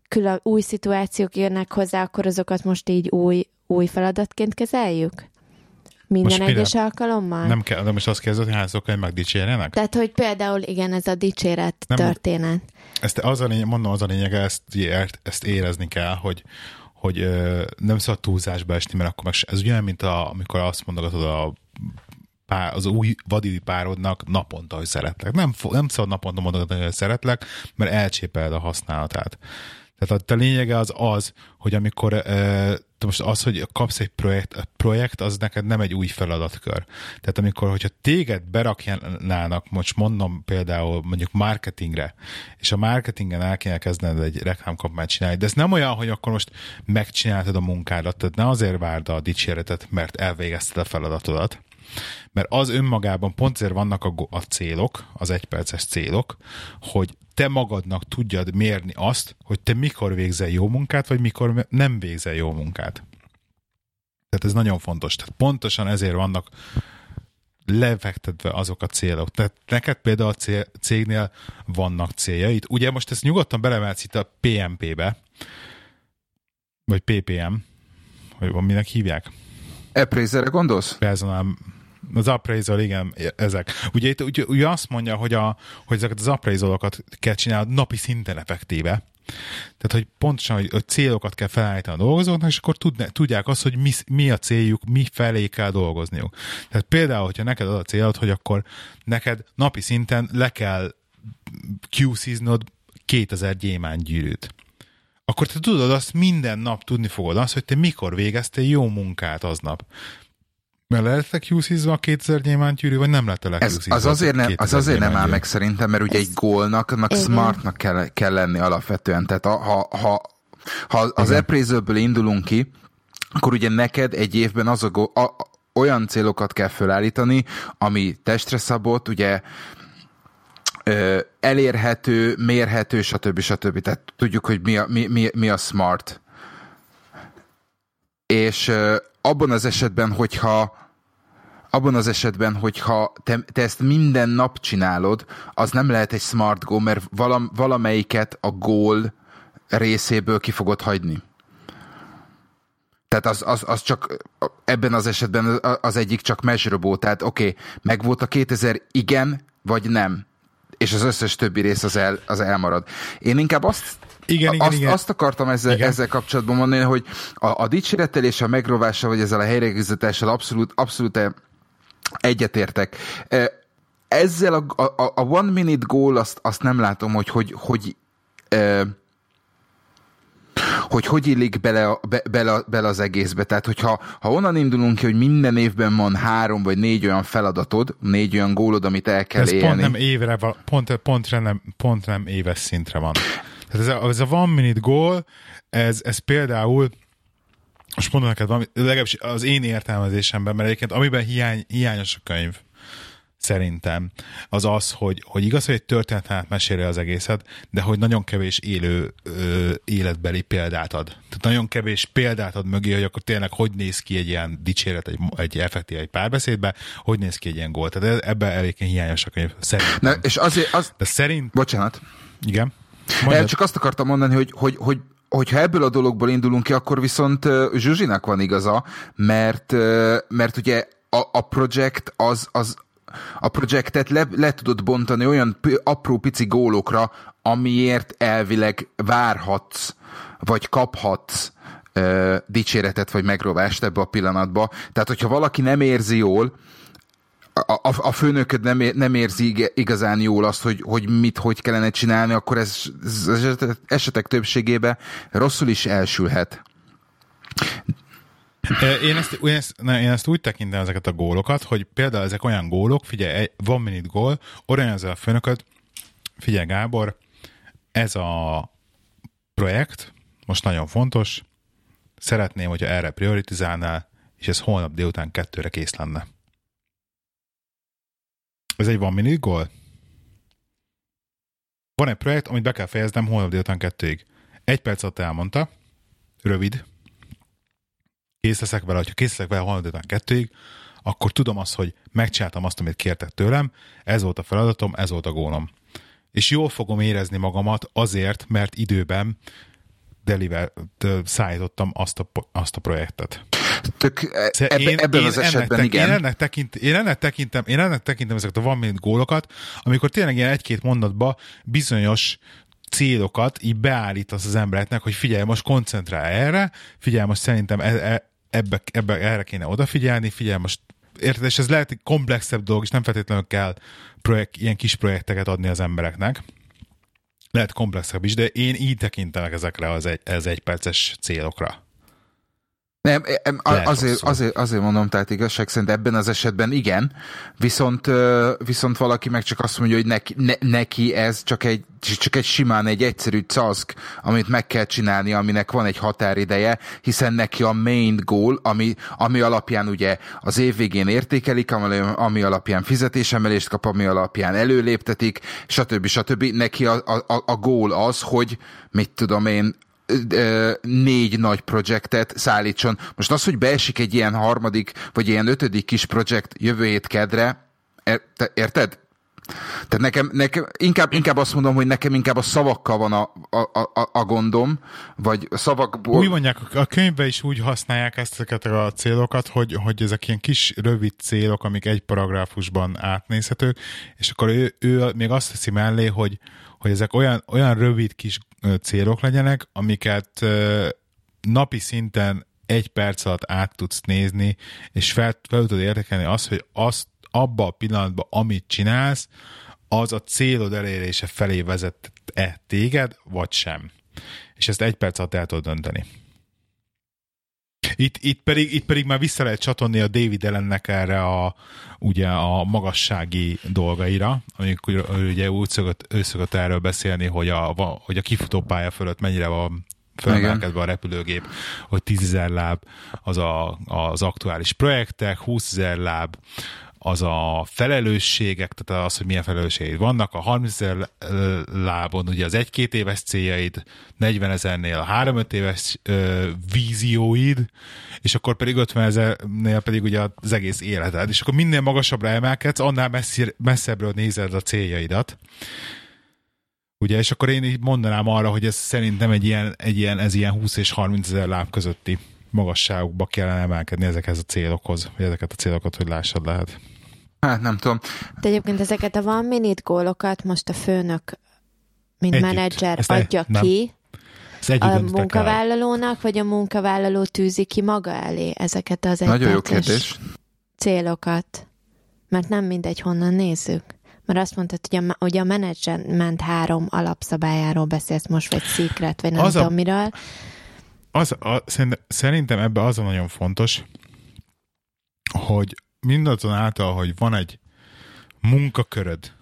külön új szituációk jönnek hozzá, akkor azokat most így új, új feladatként kezeljük? Minden Most mire? egyes alkalommal? Nem kell, de most azt kérdezed, hogy hányszor kell megdicsérjenek? Tehát, hogy például igen, ez a dicséret Nem- történet. Ezt az a lényeg, mondom, az a lényege, ezt, ezt érezni kell, hogy, hogy ö, nem szabad túlzásba esni, mert akkor meg ez ugyan, mint a, amikor azt mondogatod a pár, az új vadidi párodnak naponta, hogy szeretlek. Nem, nem szabad naponta mondogatni, hogy szeretlek, mert elcsépeled a használatát. Tehát a, a lényege az az, hogy amikor te most az, hogy kapsz egy projekt, a projekt, az neked nem egy új feladatkör. Tehát amikor, hogyha téged berakjának, most mondom például mondjuk marketingre, és a marketingen el kéne kezdened egy reklámkampányt csinálni, de ez nem olyan, hogy akkor most megcsináltad a munkádat, tehát ne azért várd a dicséretet, mert elvégezted a feladatodat, mert az önmagában pont azért vannak a, a célok, az egyperces célok, hogy te magadnak tudjad mérni azt, hogy te mikor végzel jó munkát, vagy mikor nem végzel jó munkát. Tehát ez nagyon fontos. Tehát pontosan ezért vannak lefektetve azok a célok. Tehát neked például a cél, cégnél vannak céljaid. Ugye most ezt nyugodtan belemelsz itt a PMP-be, vagy PPM, hogy van minek hívják? Appraiserre gondolsz? personal, az appraisal, igen, ezek. Ugye itt ugye, ugye azt mondja, hogy, a, hogy ezeket az appraisalokat kell csinálni napi szinten effektíve. Tehát, hogy pontosan, hogy, hogy célokat kell felállítani a dolgozóknak, és akkor tudne, tudják azt, hogy mi, mi a céljuk, mi felé kell dolgozniuk. Tehát például, hogyha neked az a célod, hogy akkor neked napi szinten le kell QC-znod 2000 gyémántgyűrűt akkor te tudod azt minden nap tudni fogod azt, hogy te mikor végeztél jó munkát aznap. Mert lettek QC-zva a 2000 gyémántgyűrű, vagy nem lett a Ez, az azért, nem, az azért nem áll meg szerintem, mert ugye egy gólnak, annak Igen. smartnak kell, kell lenni alapvetően. Tehát a, ha, ha, ha az Igen. appraisalből indulunk ki, akkor ugye neked egy évben az a, go- a, a, olyan célokat kell felállítani, ami testre szabott, ugye ö, elérhető, mérhető, stb. stb. Tehát tudjuk, hogy mi a, mi, mi, mi a smart. És ö, abban az esetben, hogyha abban az esetben, hogyha te, te ezt minden nap csinálod, az nem lehet egy smart goal, mert valam, valamelyiket a goal részéből ki fogod hagyni. Tehát az, az, az csak ebben az esetben az egyik csak measurable, tehát oké, okay, meg volt a 2000 igen, vagy nem, és az összes többi rész az, el, az elmarad. Én inkább azt Igen, igen, azt, igen. azt akartam ezzel, Igen. ezzel kapcsolatban mondani, hogy a, a dicsérettel és a megrovással, vagy ezzel a helyreigazítással abszolút, abszolút egyetértek. Ezzel a, a, a one minute goal azt, azt nem látom, hogy hogy, hogy hogy hogy illik bele, a- be, bele, bele az egészbe. Tehát, hogyha ha onnan indulunk ki, hogy minden évben van három vagy négy olyan feladatod, négy olyan gólod, amit el kell Ez élni. pont nem évre, pont, pontra nem, pont nem éves szintre van. Tehát ez a, ez a one minute goal, ez, ez például most mondom neked valami, legalábbis az én értelmezésemben, mert egyébként amiben hiány, hiányos a könyv, szerintem, az az, hogy, hogy igaz, hogy egy történet át meséli az egészet, de hogy nagyon kevés élő ö, életbeli példát ad. Tehát nagyon kevés példát ad mögé, hogy akkor tényleg hogy néz ki egy ilyen dicséret, egy, egy effektív, egy párbeszédbe, hogy néz ki egy ilyen gól. Tehát ebben egyébként hiányos a könyv. Szerintem. Na, és azért, az, De szerint, bocsánat, igen. El, Mondjad. csak azt akartam mondani, hogy, hogy, hogy hogyha ebből a dologból indulunk ki, akkor viszont Zsuzsinak van igaza, mert, mert ugye a, a projekt az, az a projektet le, le tudod bontani olyan p- apró pici gólokra, amiért elvileg várhatsz, vagy kaphatsz ö, dicséretet vagy megrovást ebbe a pillanatba. Tehát, hogyha valaki nem érzi jól, a, a, főnököd nem, ér, nem érzi igazán jól azt, hogy, hogy mit, hogy kellene csinálni, akkor ez, ez esetek, többségében rosszul is elsülhet. Én ezt, én, ezt, ne, én ezt úgy tekintem ezeket a gólokat, hogy például ezek olyan gólok, figyelj, van minute gól, ezzel a főnököt, figyelj Gábor, ez a projekt most nagyon fontos, szeretném, hogyha erre prioritizálnál, és ez holnap délután kettőre kész lenne. Ez egy van minute gól? Van egy projekt, amit be kell fejeznem holnap délután kettőig. Egy perc alatt elmondta, rövid, kész leszek vele, hogyha kész leszek vele holnap délután kettőig, akkor tudom azt, hogy megcsináltam azt, amit kértek tőlem, ez volt a feladatom, ez volt a gólom. És jól fogom érezni magamat azért, mert időben deliver, szállítottam azt a, azt a projektet. Tök, ebbe, én, ebben én az esetben ennek, igen. Én ennek, tekint, én, ennek tekintem, én ennek tekintem ezeket a van minute gólokat, amikor tényleg ilyen egy-két mondatba bizonyos célokat így beállítasz az embereknek, hogy figyelj, most koncentrálj erre, figyelj, most szerintem e, e, ebbe, ebbe, erre kéne odafigyelni, figyelj, most érted, és ez lehet egy komplexebb dolog, és nem feltétlenül kell projekt, ilyen kis projekteket adni az embereknek. Lehet komplexebb is, de én így tekintenek ezekre az egy, ez egy perces célokra. Nem, azért, azért, azért mondom, tehát igazság szerint ebben az esetben igen, viszont, viszont valaki meg csak azt mondja, hogy neki, ne, neki ez csak egy, csak egy simán egy egyszerű caszk, amit meg kell csinálni, aminek van egy határideje, hiszen neki a main goal, ami, ami alapján ugye az év végén értékelik, ami, ami alapján fizetésemelést kap, ami alapján előléptetik, stb. stb. Neki a, a, a goal az, hogy mit tudom én, négy nagy projektet szállítson. Most az, hogy beesik egy ilyen harmadik, vagy ilyen ötödik kis projekt jövő hét kedre, érted? Tehát nekem, nekem inkább, inkább azt mondom, hogy nekem inkább a szavakkal van a, a, a, a gondom, vagy a szavakból... Úgy mondják, a könyvben is úgy használják ezeket a célokat, hogy, hogy ezek ilyen kis, rövid célok, amik egy paragráfusban átnézhetők, és akkor ő, ő még azt teszi mellé, hogy, hogy ezek olyan, olyan rövid kis célok legyenek, amiket napi szinten egy perc alatt át tudsz nézni, és fel, fel tudod értékelni azt, hogy azt abba a pillanatban, amit csinálsz, az a célod elérése felé vezet-e téged, vagy sem. És ezt egy perc alatt el tudod dönteni. Itt, itt, pedig, itt pedig már vissza lehet csatolni a David ellennek erre a, ugye a magassági dolgaira, amikor ugye úgy szokott, ő szokott erről beszélni, hogy a, hogy a kifutópálya fölött mennyire van felemelkedve a repülőgép, hogy 10 láb az a, az aktuális projektek, 20 láb az a felelősségek, tehát az, hogy milyen felelősségeid vannak, a 30 ezer lábon ugye az egy-két éves céljaid, 40 ezernél a 3-5 éves ö, vízióid, és akkor pedig 50 ezernél pedig ugye az egész életed, és akkor minél magasabbra emelkedsz, annál messzir, messzebbről nézed a céljaidat. Ugye, és akkor én így mondanám arra, hogy ez szerintem egy ilyen, egy ilyen, ez ilyen 20 és 30 ezer láb közötti magasságokba kellene emelkedni ezekhez a célokhoz, vagy ezeket a célokat, hogy lássad lehet. Hát nem tudom. De egyébként ezeket a van minute gólokat most a főnök, mint Együtt. menedzser Ezt adja egy, ki a munkavállalónak, vagy a munkavállaló tűzi ki maga elé ezeket az Nagyon jó kérdés. célokat. Mert nem mindegy, honnan nézzük. Mert azt mondtad, hogy a, hogy a menedzsment három alapszabályáról beszélsz most, vagy secret, vagy nem az tudom a, miről. Az, a, szerintem ebbe az a nagyon fontos, hogy mindazonáltal, hogy van egy munkaköröd,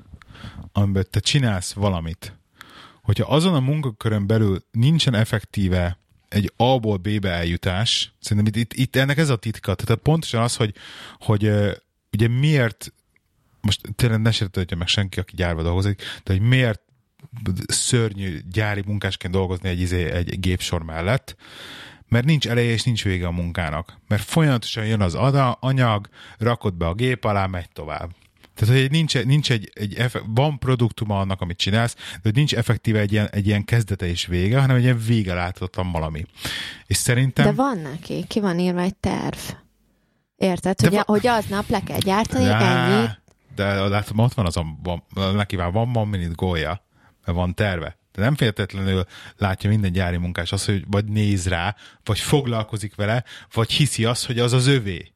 amiben te csinálsz valamit, hogyha azon a munkakörön belül nincsen effektíve egy A-ból B-be eljutás, szerintem itt, itt ennek ez a titka. Tehát pontosan az, hogy, hogy ugye miért, most tényleg ne sértődjön meg senki, aki gyárba dolgozik, de hogy miért szörnyű gyári munkásként dolgozni egy, izé, egy gépsor mellett, mert nincs eleje és nincs vége a munkának. Mert folyamatosan jön az ada, anyag, rakod be a gép alá, megy tovább. Tehát, hogy nincs, nincs egy, egy efe, van produktuma annak, amit csinálsz, de hogy nincs effektíve egy ilyen, egy ilyen kezdete és vége, hanem egy ilyen vége láthatatlan valami. És szerintem... De van neki, ki van írva egy terv. Érted? Hogy, va... hogy aznap le kell gyártani, Rá, ennyi. De látom, ott van az a, van, neki van, van, van minit gólya, mert van terve. De nem feltétlenül látja minden gyári munkás azt, hogy vagy néz rá, vagy foglalkozik vele, vagy hiszi azt, hogy az az övé.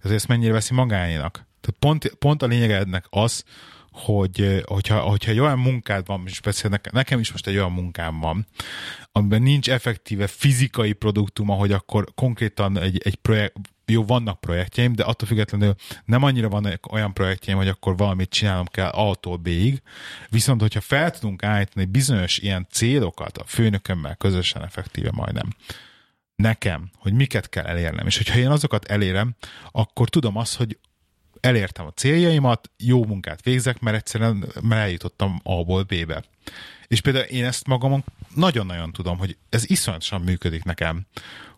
Ez ezt mennyire veszi magáénak. Tehát pont, pont a lényeg ennek az, hogy hogyha, hogyha egy olyan munkád van, és persze nekem is most egy olyan munkám van, amiben nincs effektíve fizikai produktum, hogy akkor konkrétan egy, egy projekt, jó, vannak projektjeim, de attól függetlenül nem annyira van olyan projektjeim, hogy akkor valamit csinálnom kell A-tól B-ig, viszont hogyha fel tudunk állítani bizonyos ilyen célokat a főnökömmel közösen effektíve majdnem, nekem, hogy miket kell elérnem, és hogyha én azokat elérem, akkor tudom azt, hogy elértem a céljaimat, jó munkát végzek, mert egyszerűen mert eljutottam A-ból B-be. És például én ezt magamon nagyon-nagyon tudom, hogy ez iszonyatosan működik nekem,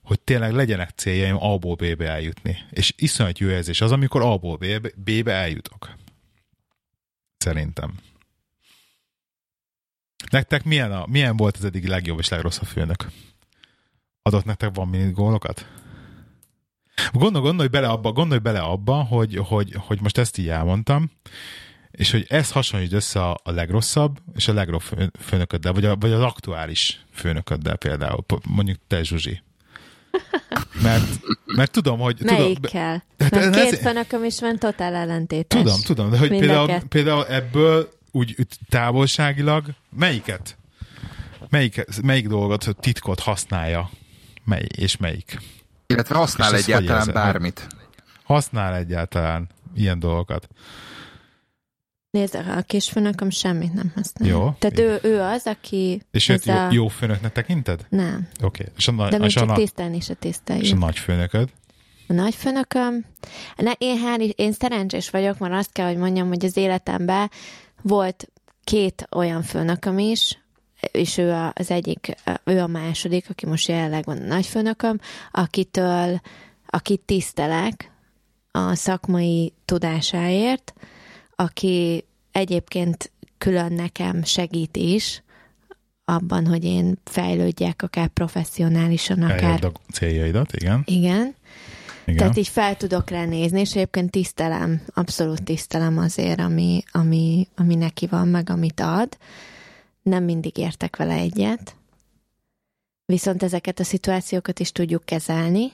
hogy tényleg legyenek céljaim A-ból B-be eljutni. És iszonyat jó érzés az, amikor A-ból B-be eljutok. Szerintem. Nektek milyen, a, milyen volt az eddig legjobb és legrosszabb főnök? Adott nektek van minit gólokat? Gondol, gondolj bele abba, gondolj bele abba hogy, hogy, hogy most ezt így elmondtam, és hogy ezt hasonlít össze a, a legrosszabb és a legrobb főnököddel, vagy, a, vagy az aktuális főnököddel például, mondjuk te Zsuzsi. Mert, mert tudom, hogy... Melyikkel? Tudom, mert két ez, főnököm is van totál ellentétes. Tudom, tudom, de hogy például, például ebből úgy távolságilag melyiket? Melyik, melyik dolgot, titkot használja? Mely, és melyik? Illetve használ egyáltalán bármit. Használ egyáltalán ilyen dolgokat. Nézd, a kisfőnököm semmit nem használ. Jó. Tehát ő, ő az, aki... És őt jó, a... jó főnöknek tekinted? Nem. Oké. Okay. De még csak a, tisztelni se tiszteljük. És a nagy főnököd? A nagy főnököm? Ne, én, hál, én szerencsés vagyok, mert azt kell, hogy mondjam, hogy az életemben volt két olyan főnököm is, és ő az egyik, ő a második, aki most jelenleg van a nagyfőnököm, akitől, akit tisztelek a szakmai tudásáért, aki egyébként külön nekem segít is, abban, hogy én fejlődjek, akár professzionálisan, akár... a céljaidat, igen. Igen. Igen. Tehát így fel tudok rá nézni, és egyébként tisztelem, abszolút tisztelem azért, ami, ami, ami neki van, meg amit ad nem mindig értek vele egyet, viszont ezeket a szituációkat is tudjuk kezelni,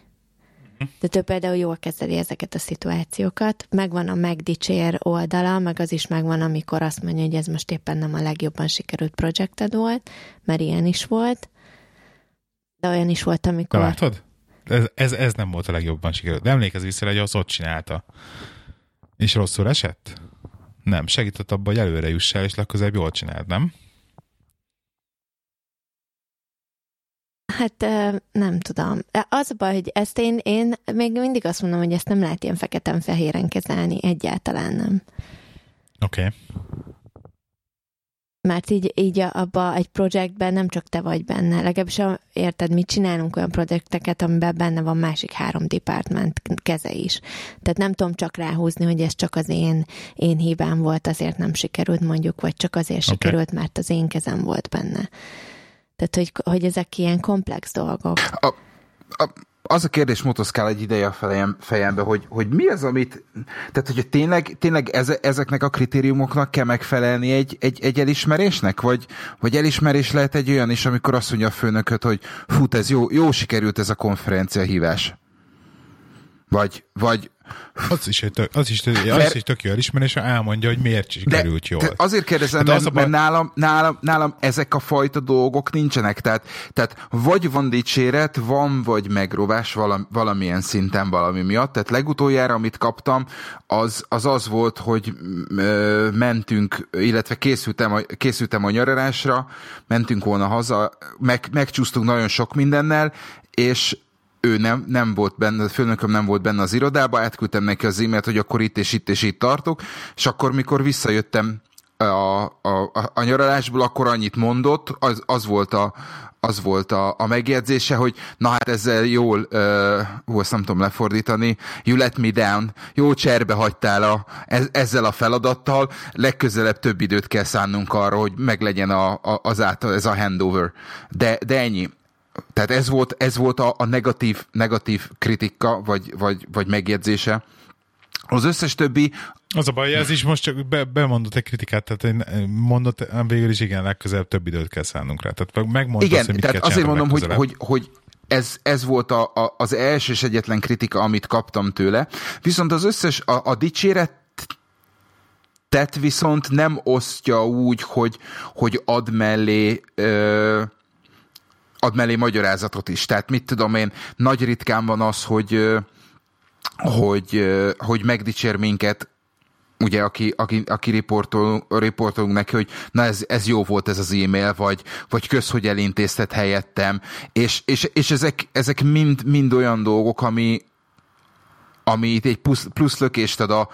de ő például jól kezeli ezeket a szituációkat. Megvan a megdicsér oldala, meg az is megvan, amikor azt mondja, hogy ez most éppen nem a legjobban sikerült projekted volt, mert ilyen is volt. De olyan is volt, amikor... De látod? Ez, ez, ez nem volt a legjobban sikerült. De emlékezz vissza, hogy az ott csinálta. És rosszul esett? Nem, segített abban, hogy előre jussál, és legközelebb jól csináld, nem? Hát nem tudom. Az a baj, hogy ezt én, én még mindig azt mondom, hogy ezt nem lehet ilyen feketen-fehéren kezelni, egyáltalán nem. Oké. Okay. Mert így, így abba egy projektben nem csak te vagy benne. Legalábbis érted, mi csinálunk olyan projekteket, amiben benne van másik három department keze is. Tehát nem tudom csak ráhúzni, hogy ez csak az én, én hibám volt, azért nem sikerült mondjuk, vagy csak azért okay. sikerült, mert az én kezem volt benne. Tehát, hogy, hogy ezek ilyen komplex dolgok. A, a, az a kérdés motoszkál egy ideje a fejem, fejembe, hogy, hogy mi az, amit, tehát hogy tényleg, tényleg eze, ezeknek a kritériumoknak kell megfelelni egy, egy, egy elismerésnek, vagy, vagy elismerés lehet egy olyan is, amikor azt mondja a főnököt, hogy fut, ez jó, jó sikerült ez a konferencia hívás. Vagy, vagy az is, tök, az is, az is tök jó elismerés, elmondja, hogy miért sikerült jól. De azért kérdezem, mert, az mert nálam, nálam, nálam ezek a fajta dolgok nincsenek. Tehát, tehát vagy van dicséret, van vagy megrovás valami, valamilyen szinten valami miatt. Tehát legutoljára, amit kaptam, az az, az volt, hogy ö, mentünk, illetve készültem a, készültem a nyaralásra, mentünk volna haza, meg, megcsúsztunk nagyon sok mindennel, és ő nem, nem volt benne, a főnököm nem volt benne az irodába, átküldtem neki az e-mailt, hogy akkor itt és itt és itt tartok, és akkor mikor visszajöttem a, a, a, a nyaralásból, akkor annyit mondott, az, az volt a, az volt a, a megjegyzése, hogy na hát ezzel jól, uh, hú, ezt nem tudom lefordítani, you let me down, jó cserbe hagytál a, ez, ezzel a feladattal, legközelebb több időt kell szánnunk arra, hogy meglegyen a, a, az által, ez a handover. De, de ennyi tehát ez volt, ez volt a, a negatív, negatív kritika, vagy, vagy, vagy megjegyzése. Az összes többi, Az a baj, ez is most csak be, bemondott egy kritikát, tehát én mondott, végül is igen, legközelebb több időt kell szánnunk rá. Tehát megmondta igen, azt, hogy tehát azért mondom, hogy, hogy, hogy ez, ez volt a, a, az első és egyetlen kritika, amit kaptam tőle. Viszont az összes, a, a dicséret tett viszont nem osztja úgy, hogy, hogy ad mellé ö, ad mellé magyarázatot is. Tehát mit tudom én, nagy ritkán van az, hogy hogy, hogy megdicsér minket ugye, aki, aki, aki riportol, riportolunk neki, hogy na ez, ez jó volt ez az e-mail, vagy, vagy kösz, hogy elintézted helyettem, és, és, és ezek, ezek mind, mind olyan dolgok, ami, ami itt egy plusz, plusz lökést ad a,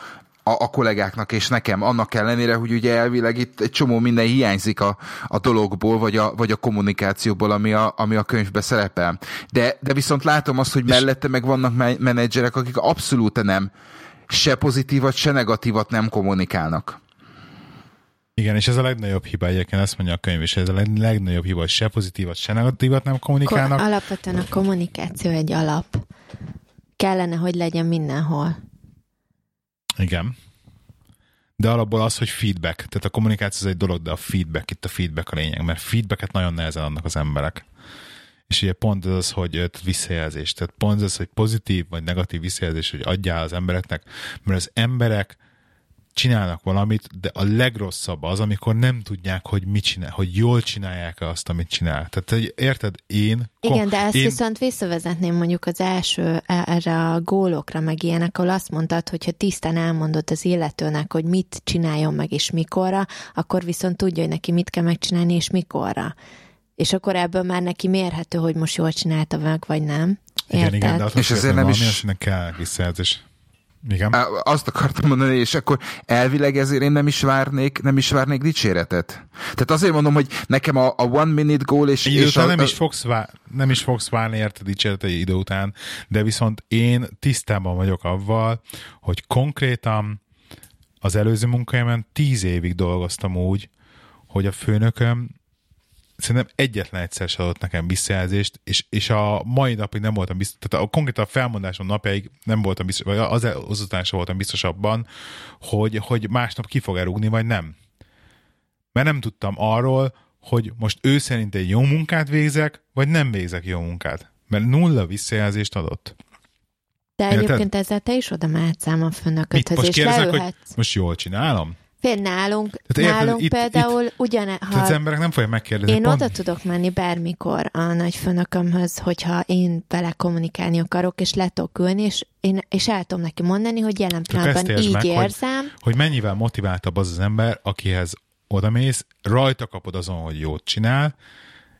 a, a kollégáknak és nekem, annak ellenére, hogy ugye elvileg itt egy csomó minden hiányzik a, a dologból, vagy a, vagy a kommunikációból, ami a, ami a könyvbe szerepel. De, de viszont látom azt, hogy mellette meg vannak menedzserek, akik abszolút nem se pozitívat, se negatívat nem kommunikálnak. Igen, és ez a legnagyobb hiba egyébként, ezt mondja a könyv is, ez a legnagyobb hiba, hogy se pozitívat, se negatívat nem kommunikálnak. Ko- alapvetően a kommunikáció egy alap. Kellene, hogy legyen mindenhol. Igen. De alapból az, hogy feedback. Tehát a kommunikáció az egy dolog, de a feedback, itt a feedback a lényeg, mert feedbacket nagyon nehezen adnak az emberek. És ugye pont ez az, hogy visszajelzés. Tehát pont az, hogy pozitív vagy negatív visszajelzés, hogy adjál az embereknek, mert az emberek csinálnak valamit, de a legrosszabb az, amikor nem tudják, hogy mit csinál, hogy jól csinálják azt, amit csinál. Tehát, hogy érted, én... Igen, de ezt én... viszont visszavezetném mondjuk az első erre a gólokra, meg ilyenek, ahol azt mondtad, hogyha tisztán elmondod az illetőnek, hogy mit csináljon meg és mikorra, akkor viszont tudja, hogy neki mit kell megcsinálni és mikorra. És akkor ebből már neki mérhető, hogy most jól csinálta meg, vagy nem. Érted? Igen, igen, de és ezért nem is... Valami, kell. Igen. Azt akartam mondani, és akkor elvileg ezért én nem is várnék, nem is várnék dicséretet. Tehát azért mondom, hogy nekem a, a one minute goal és... Idő és után a, nem, is fogsz vár, nem is fogsz várni érte dicséretet egy idő után, de viszont én tisztában vagyok avval, hogy konkrétan az előző munkájában tíz évig dolgoztam úgy, hogy a főnököm szerintem egyetlen egyszer se adott nekem visszajelzést, és, és a mai napig nem voltam biztos, tehát a, konkrétan a felmondásom napjáig nem voltam biztos, vagy az, azután sem voltam biztos abban, hogy, hogy másnap ki fog elrúgni, vagy nem. Mert nem tudtam arról, hogy most ő szerint egy jó munkát végzek, vagy nem végzek jó munkát. Mert nulla visszajelzést adott. De egyébként Érted? ezzel te is oda mehetsz ám a főnököthöz, és kérdezek, hogy most jól csinálom? Nálunk, tehát nálunk érted, például itt, ugyane... Ha az emberek nem fogják megkérdezni. Én pont... oda tudok menni bármikor a nagyfőnökömhöz, hogyha én vele kommunikálni akarok, és le tudok ülni, és, én, és el tudom neki mondani, hogy jelen pillanatban így meg, érzem. Hogy, hogy mennyivel motiváltabb az az ember, akihez odamész, rajta kapod azon, hogy jót csinál,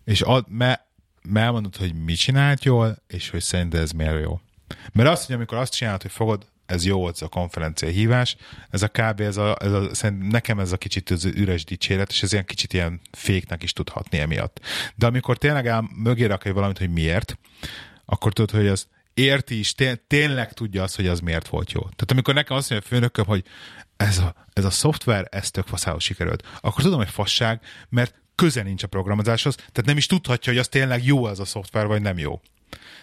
és ad, me, elmondod, hogy mit csinált jól, és hogy szerinted ez miért jó. Mert azt, hogy amikor azt csinálod, hogy fogod ez jó volt a konferencia hívás, ez a kb. Ez a, ez a, nekem ez a kicsit az üres dicséret, és ez ilyen kicsit ilyen féknek is tudhatni emiatt. De amikor tényleg el mögé rakja valamit, hogy miért, akkor tudod, hogy az érti is, té- tényleg tudja azt, hogy az miért volt jó. Tehát amikor nekem azt mondja a főnököm, hogy ez a, ez a szoftver, ez tök faszához sikerült, akkor tudom, hogy fasság, mert köze nincs a programozáshoz, tehát nem is tudhatja, hogy az tényleg jó az a szoftver, vagy nem jó.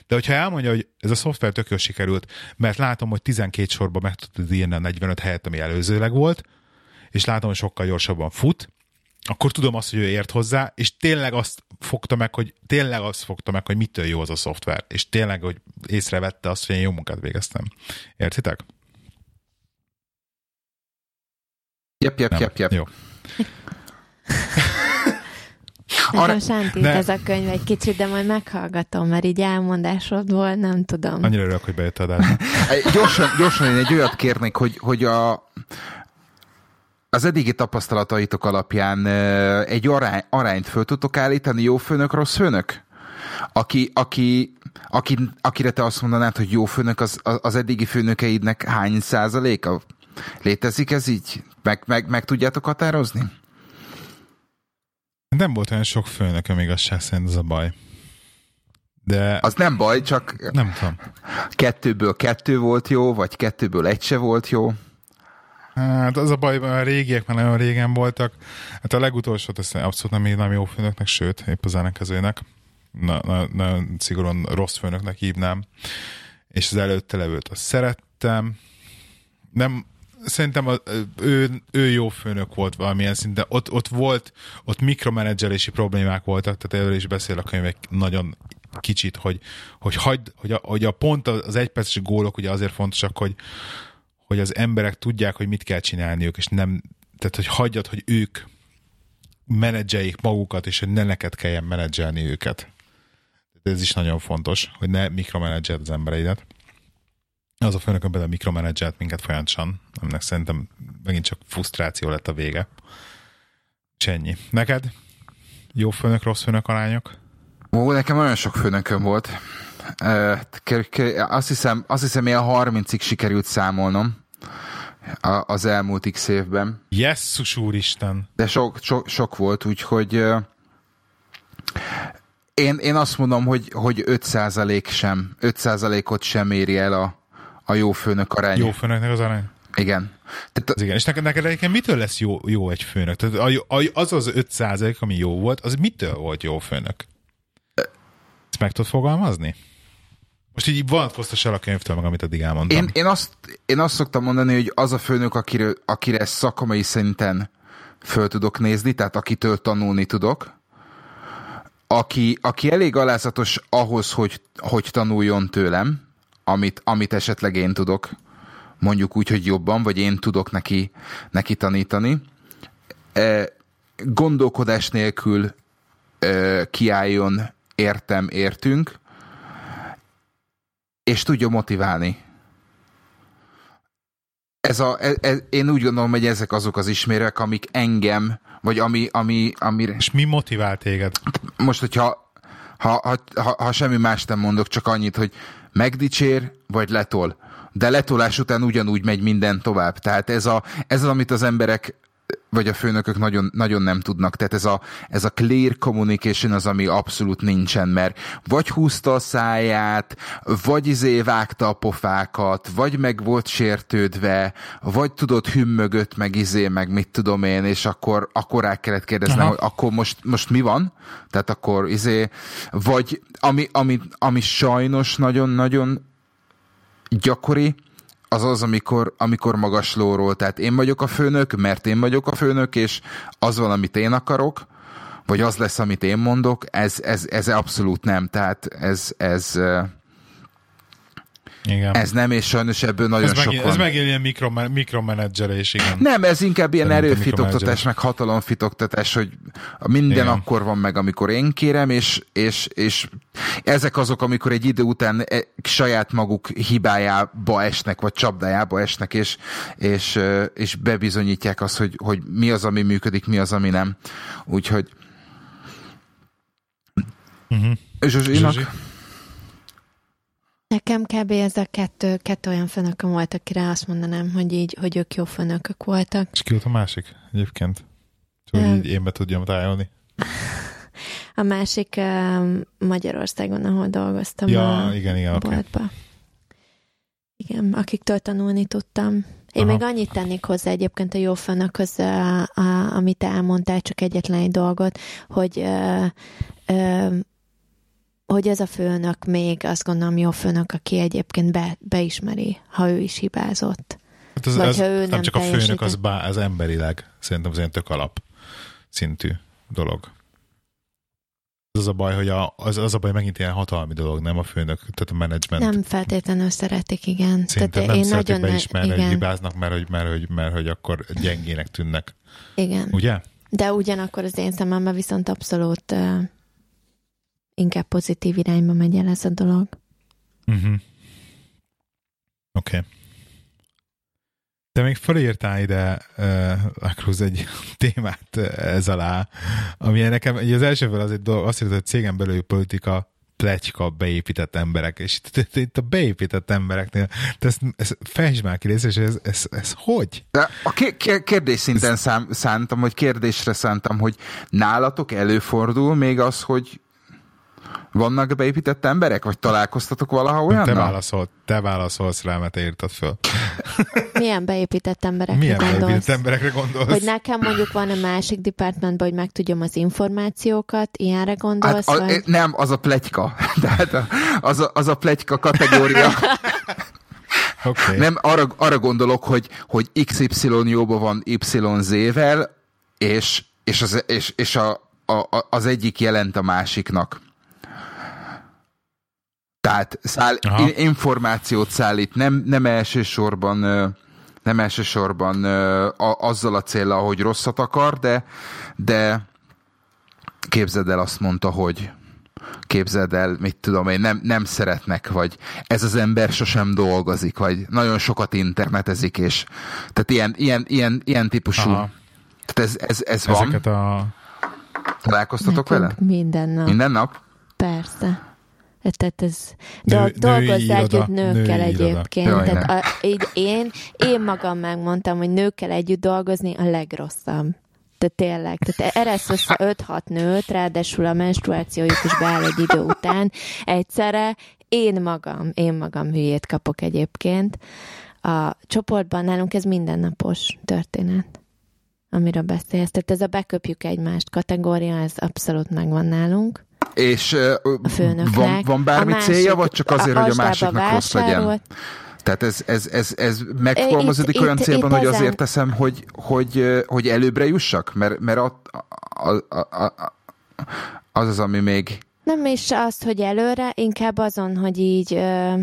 De hogyha elmondja, hogy ez a szoftver tök jól sikerült, mert látom, hogy 12 sorban meg tudod írni a 45 helyet, ami előzőleg volt, és látom, hogy sokkal gyorsabban fut, akkor tudom azt, hogy ő ért hozzá, és tényleg azt fogta meg, hogy tényleg azt fogta meg, hogy mitől jó az a szoftver, és tényleg, hogy észrevette azt, hogy én jó munkát végeztem. Értitek? Jep, jep, jep, jep. Jó. Nekem sántít ne. ez a könyv egy kicsit, de majd meghallgatom, mert így elmondásodból nem tudom. Annyira örülök, hogy bejött adásba. gyorsan, gyorsan én egy olyat kérnék, hogy, hogy a, az eddigi tapasztalataitok alapján egy arány, arányt föl tudtok állítani, jó főnök, rossz főnök? Aki, aki, aki, akire te azt mondanád, hogy jó főnök, az, az eddigi főnökeidnek hány százaléka? Létezik ez így? Meg, meg, meg tudjátok határozni? Nem volt olyan sok főnököm igazság szerint az a baj. De... Az nem baj, csak... Nem tudom. Kettőből kettő volt jó, vagy kettőből egy se volt jó. Hát az a baj, a régiek már nagyon régen voltak. Hát a legutolsót azt abszolút nem hívnám jó főnöknek, sőt, épp az ellenkezőnek. Na, na, nagyon szigorúan rossz főnöknek hívnám. És az előtte levőt azt szerettem, Nem, szerintem a, ő, ő jó főnök volt valamilyen szinten. Ott, ott volt, ott mikromenedzselési problémák voltak, tehát erről is beszél a könyvek nagyon kicsit, hogy, hogy, hagyd, hogy, a, hogy a pont az egyperces gólok ugye azért fontosak, hogy, hogy az emberek tudják, hogy mit kell csinálniuk, és nem, tehát hogy hagyjad, hogy ők menedzseljék magukat, és hogy ne neked kelljen menedzselni őket. Ez is nagyon fontos, hogy ne mikromenedzseld az embereidet. Az a főnökön például mikromenedzselt minket folyamatosan, aminek szerintem megint csak frusztráció lett a vége. És ennyi. Neked? Jó főnök, rossz főnök arányok? Ó, nekem nagyon sok főnököm volt. Azt hiszem, azt hiszem ilyen 30-ig sikerült számolnom az elmúlt x évben. Jesszus úristen! De sok, sok, sok volt, úgyhogy én, én azt mondom, hogy, hogy 5% sem, 5%-ot sem éri el a, a jó főnök arány. Jó főnöknek az arány? Igen. Tehát, az igen. És neked, neked egyébként mitől lesz jó, jó egy főnök? Tehát az az 5 ami jó volt, az mitől volt jó főnök? Ezt meg tudod fogalmazni? Most így vonatkoztass el a könyvtől meg, amit eddig elmondtam. Én, én, azt, én azt szoktam mondani, hogy az a főnök, akire, akire szakmai szinten föl tudok nézni, tehát akitől tanulni tudok, aki, aki elég alázatos ahhoz, hogy, hogy tanuljon tőlem, amit, amit esetleg én tudok, mondjuk úgy, hogy jobban, vagy én tudok neki, neki tanítani. E, gondolkodás nélkül e, kiálljon értem, értünk, és tudja motiválni. Ez a, ez, e, én úgy gondolom, hogy ezek azok az ismérek, amik engem, vagy ami, ami, ami... És mi motivál téged? Most, hogyha ha, ha, ha, ha semmi más nem mondok, csak annyit, hogy megdicsér, vagy letol. De letolás után ugyanúgy megy minden tovább. Tehát ez, a, ez az, amit az emberek vagy a főnökök nagyon, nagyon nem tudnak. Tehát ez a, ez a clear communication az, ami abszolút nincsen, mert vagy húzta a száját, vagy izé vágta a pofákat, vagy meg volt sértődve, vagy tudod, hümmögött, meg izé, meg mit tudom én, és akkor, akkor rá kellett kérdeznem, hogy akkor most, most mi van? Tehát akkor izé, vagy ami, ami, ami sajnos nagyon-nagyon gyakori, az az, amikor, amikor magas lóról, tehát én vagyok a főnök, mert én vagyok a főnök, és az van, amit én akarok, vagy az lesz, amit én mondok, ez, ez, ez abszolút nem, tehát ez, ez, igen. Ez nem, és sajnos ebből nagyon ez sok megint, van. Ez megint ilyen mikro, mikromenedzselés, igen. Nem, ez inkább ilyen erőfitoktatás, meg hatalomfitoktatás, hogy minden igen. akkor van meg, amikor én kérem, és, és, és ezek azok, amikor egy idő után e, saját maguk hibájába esnek, vagy csapdájába esnek, és, és, és bebizonyítják azt, hogy, hogy mi az, ami működik, mi az, ami nem. Úgyhogy uh-huh. Zsuzsinak? Zsuzsi? Nekem kb. ez a kettő, kettő olyan főnököm volt, akire azt mondanám, hogy így, hogy ők jó főnökök voltak. És ki volt a másik egyébként? Csak hogy így én be tudjam tájolni. A másik uh, Magyarországon, ahol dolgoztam ja, a igen, igen, boltba. Okay. Igen, akiktől tanulni tudtam. Én Aha. még annyit tennék hozzá egyébként a jó főnökhöz, a, a, amit elmondtál, csak egyetlen egy dolgot, hogy uh, uh, hogy ez a főnök még azt gondolom jó főnök, aki egyébként be, beismeri, ha ő is hibázott. Hát az, Vagy az, ha ő nem, nem csak a főnök, az, bá, az emberileg szerintem az ilyen tök alap szintű dolog. Az az a baj, hogy a, az, az a baj, megint ilyen hatalmi dolog, nem a főnök, tehát a menedzsment. Nem feltétlenül szeretik, igen. Szerintem tehát nem én szeretik nagyon beismerni, ne, hogy hibáznak, mert hogy, mert, hogy, mert hogy akkor gyengének tűnnek. Igen. Ugye? De ugyanakkor az én szememben viszont abszolút inkább pozitív irányba megy el ez a dolog. Uh-huh. Oké. Okay. De még felírtál ide, uh, Cruz egy témát ez alá, ami nekem az elsővel az egy dolog, azt hiszem, hogy cégen belül politika pletyka beépített emberek, és itt, itt a beépített embereknél, te ezt, ezt fejtsd már ki és ez, ez, ez, ez hogy? De a kérdés szinten szám, szántam, hogy kérdésre szántam, hogy nálatok előfordul még az, hogy vannak beépített emberek, vagy találkoztatok valaha olyan? Te, válaszol, te válaszolsz rá, mert írtad föl. Milyen beépített emberekre Milyen gondolsz? beépített emberekre gondolsz? Hogy nekem mondjuk van a másik departmentben, hogy megtudjam az információkat, ilyenre gondolsz? Hát, a, vagy? Nem, az a pletyka. Tehát az a, az a pletyka kategória. Okay. Nem, arra, arra gondolok, hogy, hogy XY jóban van YZ-vel, és, és, az, és, és a, a, az egyik jelent a másiknak. Tehát száll, Aha. információt szállít, nem, nem elsősorban nem elsősorban a, azzal a célra, hogy rosszat akar, de, de képzeld el azt mondta, hogy képzeld el, mit tudom én, nem, nem szeretnek, vagy ez az ember sosem dolgozik, vagy nagyon sokat internetezik, és tehát ilyen, ilyen, ilyen, ilyen típusú, Aha. tehát ez, ez, ez van. Ezeket a... Találkoztatok vele? Nekünk minden nap. Minden nap? Persze. Tehát ez Nő- Nő, dolgozz női iroda, együtt nőkkel női egyébként. Tehát a, így én, én magam megmondtam, hogy nőkkel együtt dolgozni a legrosszabb. Tehát tényleg, tehát eresz össze 5-6 nőt, ráadásul a menstruációjuk is beáll egy idő után. Egyszerre én magam, én magam hülyét kapok egyébként. A csoportban nálunk ez mindennapos történet, amiről beszélsz. Tehát ez a beköpjük egymást kategória, ez abszolút megvan nálunk. És A van, van bármi A célja, vagy csak azért, hogy a másiknak rossz legyen? Tehát ez, ez, ez, ez megfogalmazódik olyan itt- célban, itt hogy ezen- azért teszem, hogy, hogy, hogy előbbre jussak? Mert, mert a, a, a, a, az az, ami még... Nem is az, hogy előre, inkább azon, hogy így, ö,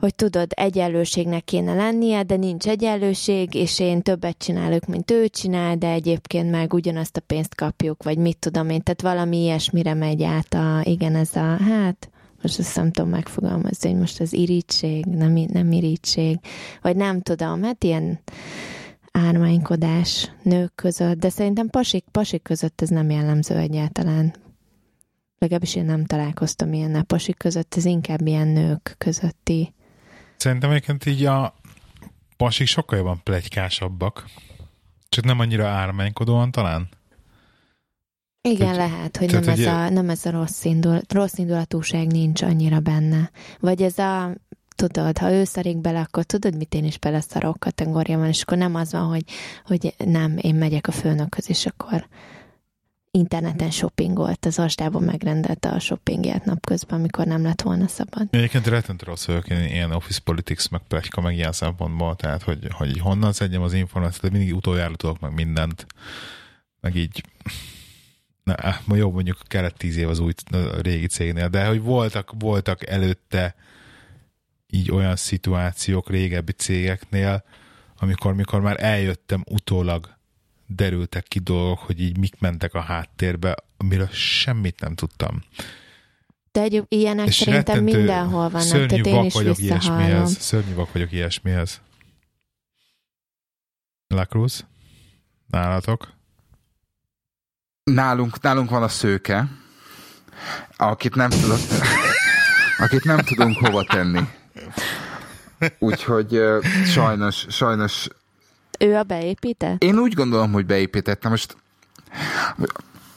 hogy tudod, egyenlőségnek kéne lennie, de nincs egyenlőség, és én többet csinálok, mint ő csinál, de egyébként meg ugyanazt a pénzt kapjuk, vagy mit tudom én, tehát valami ilyesmire megy át a, igen, ez a, hát, most ezt nem tudom megfogalmazni, hogy most az irítség, nem, nem irítség, vagy nem tudom, hát ilyen ármánykodás nők között, de szerintem pasik, pasik között ez nem jellemző egyáltalán. Legalábbis én nem találkoztam ilyen pasik között, ez inkább ilyen nők közötti. Szerintem egyébként így a pasik sokkal jobban plegykásabbak. Csak nem annyira ármánykodóan talán. Igen, Tehát- lehet, hogy tehát nem ez, a, nem ez a rossz, indul, rossz indulatúság nincs annyira benne. Vagy ez a, tudod, ha ő szarik bele, akkor tudod, mit én is beleszarok kategória van, és akkor nem az van, hogy, hogy nem, én megyek a főnökhöz, és akkor interneten shoppingolt, az astában megrendelte a shoppingját napközben, amikor nem lett volna szabad. Egyébként rettentő rossz vagyok én ilyen office politics, meg plegyka, meg ilyen szempontból, tehát hogy, hogy honnan szedjem az információt, de mindig utoljára tudok meg mindent, meg így na, eh, ma jó, mondjuk kellett tíz év az új a régi cégnél, de hogy voltak, voltak előtte így olyan szituációk régebbi cégeknél, amikor mikor már eljöttem utólag derültek ki dolgok, hogy így mik mentek a háttérbe, amiről semmit nem tudtam. De egy, ilyenek És szerintem mindenhol vannak, szörnyű tehát én vak is vagyok ilyesmihez. Szörnyű vak vagyok ilyesmihez. La Cruz? Nálatok? Nálunk, nálunk van a szőke, akit nem tudok, akit nem tudunk hova tenni. Úgyhogy sajnos, sajnos Ő a beépített? Én úgy gondolom, hogy beépítettem. Most,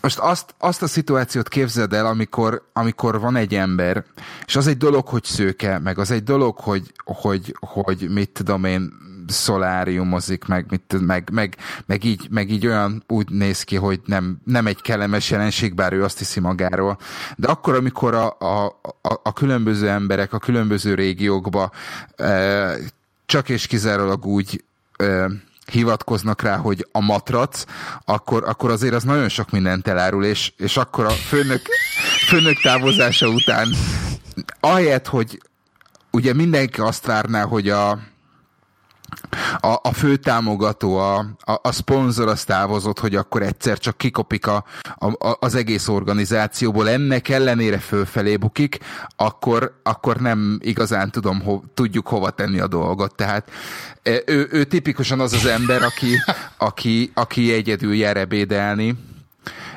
most azt, azt a szituációt képzeld el, amikor, amikor van egy ember, és az egy dolog, hogy szőke, meg az egy dolog, hogy, hogy, hogy mit tudom én, szoláriumozik, meg, mit, meg, meg, meg, így, meg így olyan úgy néz ki, hogy nem, nem egy kellemes jelenség, bár ő azt hiszi magáról. De akkor, amikor a, a, a, a különböző emberek a különböző régiókba e, csak és kizárólag úgy e, hivatkoznak rá, hogy a matrac, akkor, akkor azért az nagyon sok mindent elárul, és, és akkor a főnök, főnök távozása után ahelyett, hogy ugye mindenki azt várná, hogy a, a, a fő támogató, a, a, a szponzor az távozott, hogy akkor egyszer csak kikopik a, a, az egész organizációból, ennek ellenére fölfelé bukik, akkor, akkor nem igazán tudom, ho, tudjuk hova tenni a dolgot. Tehát e, ő, ő tipikusan az az ember, aki, aki, aki egyedül jár ebédelni,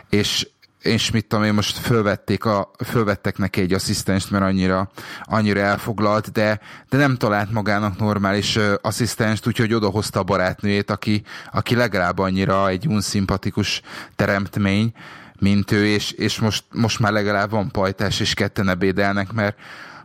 és, és mit tudom én, most fölvették a, fölvettek neki egy asszisztenst, mert annyira, annyira elfoglalt, de, de nem talált magának normális ö, asszisztenst, úgyhogy odahozta a barátnőjét, aki, aki legalább annyira egy unszimpatikus teremtmény, mint ő, és, és most, most már legalább van pajtás, és ketten ebédelnek, mert,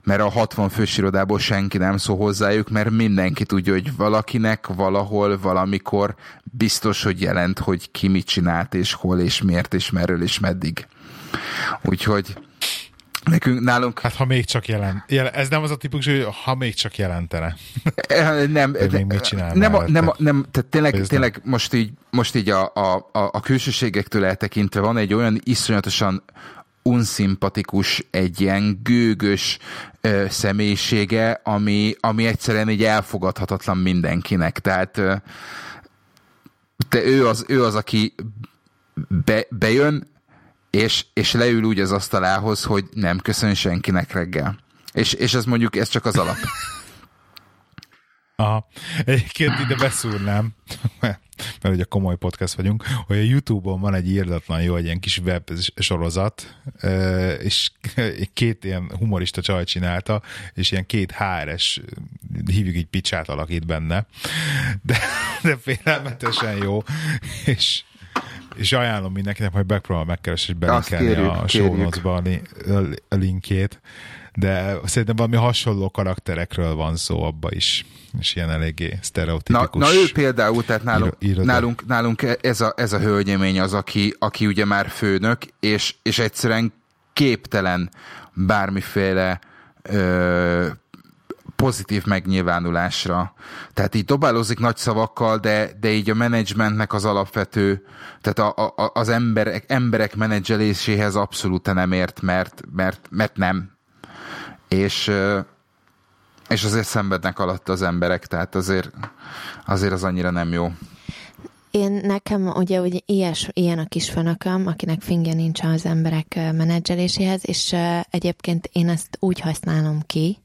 mert a 60 fős irodából senki nem szól hozzájuk, mert mindenki tudja, hogy valakinek valahol, valamikor biztos, hogy jelent, hogy ki mit csinált, és hol, és miért, és merről, és meddig. Úgyhogy Nekünk, nálunk... Hát ha még csak jelent. Jel, ez nem az a típus, hogy ha még csak jelentene. nem, Hogy még mit csinál nem, a, nem, a, nem, tehát tényleg, tényleg most így, most így a, a, a, a külsőségektől eltekintve van egy olyan iszonyatosan unszimpatikus, egy ilyen gőgös ö, személyisége, ami, ami egyszerűen így elfogadhatatlan mindenkinek. Tehát ö, te ő az, ő az aki be, bejön, és, és leül úgy az asztalához, hogy nem köszön senkinek reggel. És, és ez mondjuk, ez csak az alap. Aha. Egyébként ide beszúrnám, mert ugye komoly podcast vagyunk, hogy a Youtube-on van egy írdatlan jó, egy ilyen kis web sorozat, és két ilyen humorista csaj csinálta, és ilyen két HRS, hívjuk így picsát alakít benne, de, de félelmetesen jó, és és ajánlom mindenkinek, hogy megpróbál megkeresni és belinkelni kérjük, a show notes-ba a, li- a linkjét, de szerintem valami hasonló karakterekről van szó abba is, és ilyen eléggé Na, sztereotipikus. na ő például, tehát nálunk, Ír- nálunk, nálunk ez, a, ez a hölgyemény az, aki, aki ugye már főnök, és, és egyszerűen képtelen bármiféle ö, pozitív megnyilvánulásra. Tehát így dobálózik nagy szavakkal, de, de így a menedzsmentnek az alapvető, tehát a, a, az emberek, emberek menedzseléséhez abszolút nem ért, mert, mert, mert nem. És, és azért szenvednek alatt az emberek, tehát azért, azért az annyira nem jó. Én nekem ugye, ugye ilyes, ilyen a kis főnököm, akinek fingja nincs az emberek menedzseléséhez, és egyébként én ezt úgy használom ki,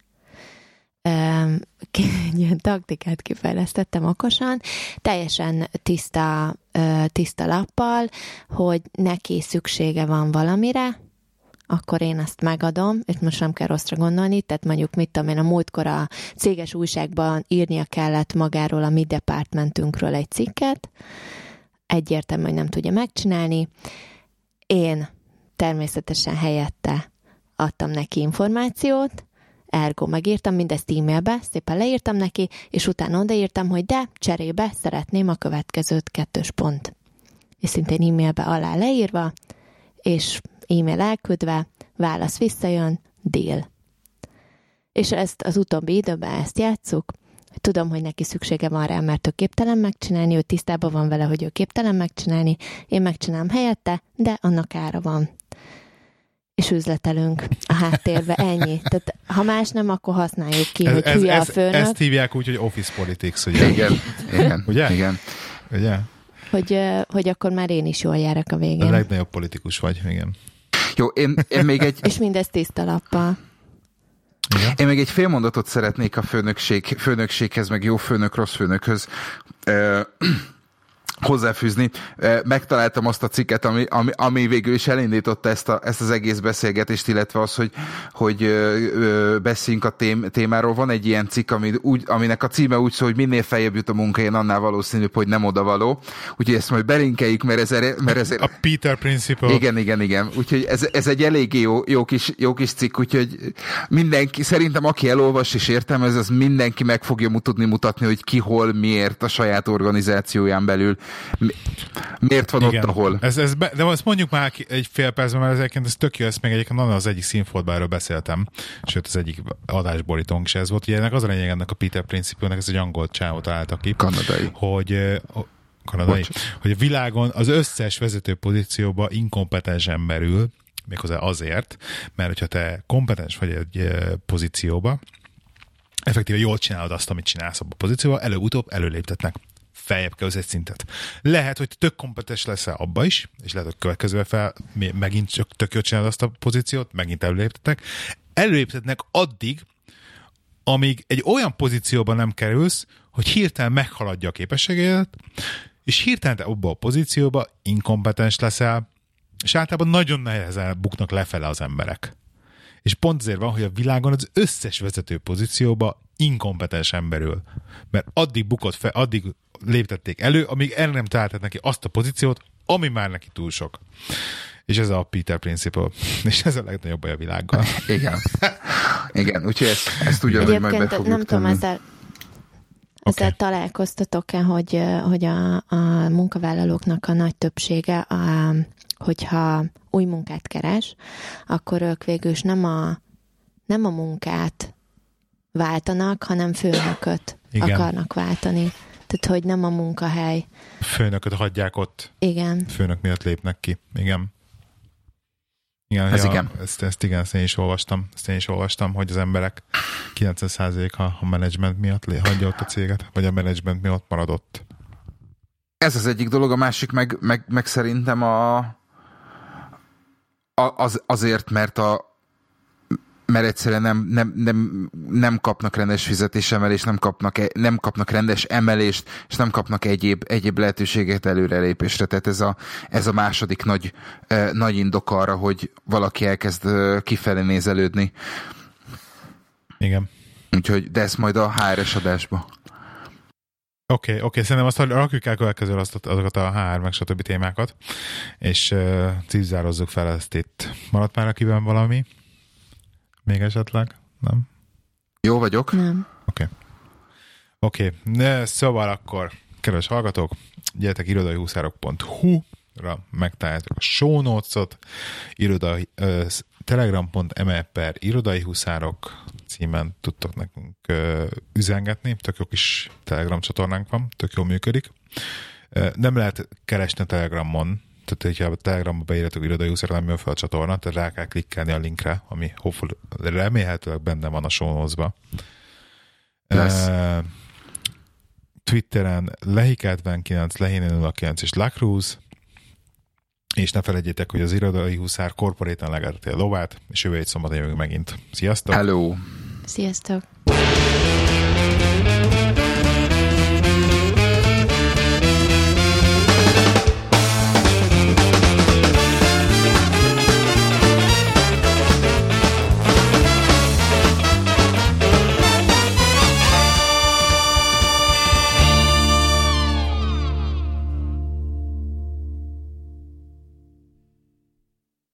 egy ilyen taktikát kifejlesztettem okosan, teljesen tiszta, tiszta lappal, hogy neki szüksége van valamire, akkor én ezt megadom, és most nem kell rosszra gondolni, tehát mondjuk mit tudom én, a múltkor a céges újságban írnia kellett magáról a mi departmentünkről egy cikket, egyértelmű, hogy nem tudja megcsinálni. Én természetesen helyette adtam neki információt, ergo megírtam mindezt e-mailbe, szépen leírtam neki, és utána odaírtam, hogy de cserébe szeretném a következőt kettős pont. És szintén e-mailbe alá leírva, és e-mail elküldve, válasz visszajön, deal. És ezt az utóbbi időben ezt játsszuk. Tudom, hogy neki szüksége van rá, mert ő képtelen megcsinálni, ő tisztában van vele, hogy ő képtelen megcsinálni, én megcsinálom helyette, de annak ára van. És üzletelünk a háttérbe, ennyi. Tehát ha más nem, akkor használjuk ki, ez, hogy ez, hülye a ez, főnök, ezt hívják úgy, hogy office politics, ugye? Igen, igen, Ugye? igen. ugye? hogy, hogy akkor már én is jól járok a A végén. legnagyobb politikus vagy, igen. Jó, én, én még egy, És mindez tiszta lappal. igen. Én még egy fél mondatot szeretnék a főnökség, főnökséghez, meg jó főnök, rossz főnökhöz ö, hozzáfűzni. Megtaláltam azt a cikket, ami, ami, ami végül is elindította ezt, a, ezt az egész beszélgetést, illetve az, hogy, hogy ö, beszéljünk a tém, témáról. Van egy ilyen cikk, ami úgy, aminek a címe úgy szól, hogy minél feljebb jut a munkahelyen, annál valószínűbb, hogy nem odavaló. Úgyhogy ezt majd belinkeljük, mert ezért, mert ezért A Peter Principle. igen, igen, igen. Úgyhogy ez, ez egy eléggé jó, jó, kis, jó kis cikk, úgyhogy mindenki, szerintem aki elolvas és értelmez, az mindenki meg fogja tudni mutatni, hogy ki hol, miért a saját organizációján belül, miért van Igen. ott, ahol. Ez, ez be, de azt mondjuk már egy fél percben, mert egyébként ez tök jó, ezt még egyébként az egyik színfoltbáról beszéltem, sőt az egyik adásborítónk is ez volt. Ugye ennek az a lényeg ennek a Peter Principle-nek, ez egy angol csávot találta ki, Kanadai. hogy kanadai, Bocs. hogy a világon az összes vezető pozícióba inkompetens ember ül, méghozzá azért, mert hogyha te kompetens vagy egy pozícióba, effektíve jól csinálod azt, amit csinálsz abban a pozícióban, előbb-utóbb előléptetnek feljebb kell egy szintet. Lehet, hogy tök kompetens leszel abba is, és lehet, hogy következővel fel megint csak tök jól csinálod azt a pozíciót, megint előléptetnek. Előléptetnek addig, amíg egy olyan pozícióban nem kerülsz, hogy hirtelen meghaladja a képességedet, és hirtelen te abba a pozícióba inkompetens leszel, és általában nagyon nehezen buknak lefele az emberek. És pont azért van, hogy a világon az összes vezető pozícióba inkompetens ember ül. Mert addig bukott fel, addig léptették elő, amíg el nem találtak neki azt a pozíciót, ami már neki túl sok. És ez a Peter Principle. És ez a legnagyobb baj a világgal. Igen. Igen, úgyhogy ezt, ezt ugyanúgy majd be fogjuk nem tudom, ezzel Ezzel Oké. találkoztatok-e, hogy, hogy a, a munkavállalóknak a nagy többsége, a, hogyha új munkát keres, akkor ők végül is nem a, nem a munkát váltanak, hanem főnököt Igen. akarnak váltani. Tehát, hogy nem a munkahely. Főnököt hagyják ott, Igen. főnök miatt lépnek ki. Igen. Igen, Ez igen. Ezt, ezt igen, ezt én is olvastam. Ezt én is olvastam, hogy az emberek 90%-a a menedzsment miatt lé- hagyja ott a céget, vagy a menedzsment miatt maradott. Ez az egyik dolog, a másik meg, meg, meg szerintem a, a az, azért, mert a mert egyszerűen nem, nem, nem, nem kapnak rendes fizetésemelést, nem kapnak, e- nem kapnak rendes emelést, és nem kapnak egyéb, egyéb lehetőséget előrelépésre. Tehát ez a, ez a második nagy, eh, nagy indok arra, hogy valaki elkezd eh, kifelé nézelődni. Igen. Úgyhogy, de ezt majd a HRS adásba. Oké, okay, oké, okay, szerintem azt rakjuk el következő azt, azokat a HR meg stb. témákat, és uh, címzározzuk fel ezt itt. Maradt már akiben valami? Még esetleg? Nem? Jó vagyok? Nem. Oké. Oké, okay. szóval akkor, kedves hallgatók, gyertek irodaihuszárok.hu-ra, megtaláljátok a show notes-ot, irodai, uh, telegram.me per irodai huszárok címen tudtok nekünk uh, üzengetni, tök jó kis telegram csatornánk van, tök jól működik. Uh, nem lehet keresni a telegramon, tehát hogyha a telegramba beírjátok irodai jön fel a csatorna, tehát rá kell klikkelni a linkre, ami hopefully, remélhetőleg benne van a show. Uh, Twitteren Lehik79, Lehine09 és Lacruz, és ne felejtjétek, hogy az irodai huszár korporétan legerti a lovát, és jövő egy szombaton jövünk megint. Sziasztok! Hello! Sziasztok!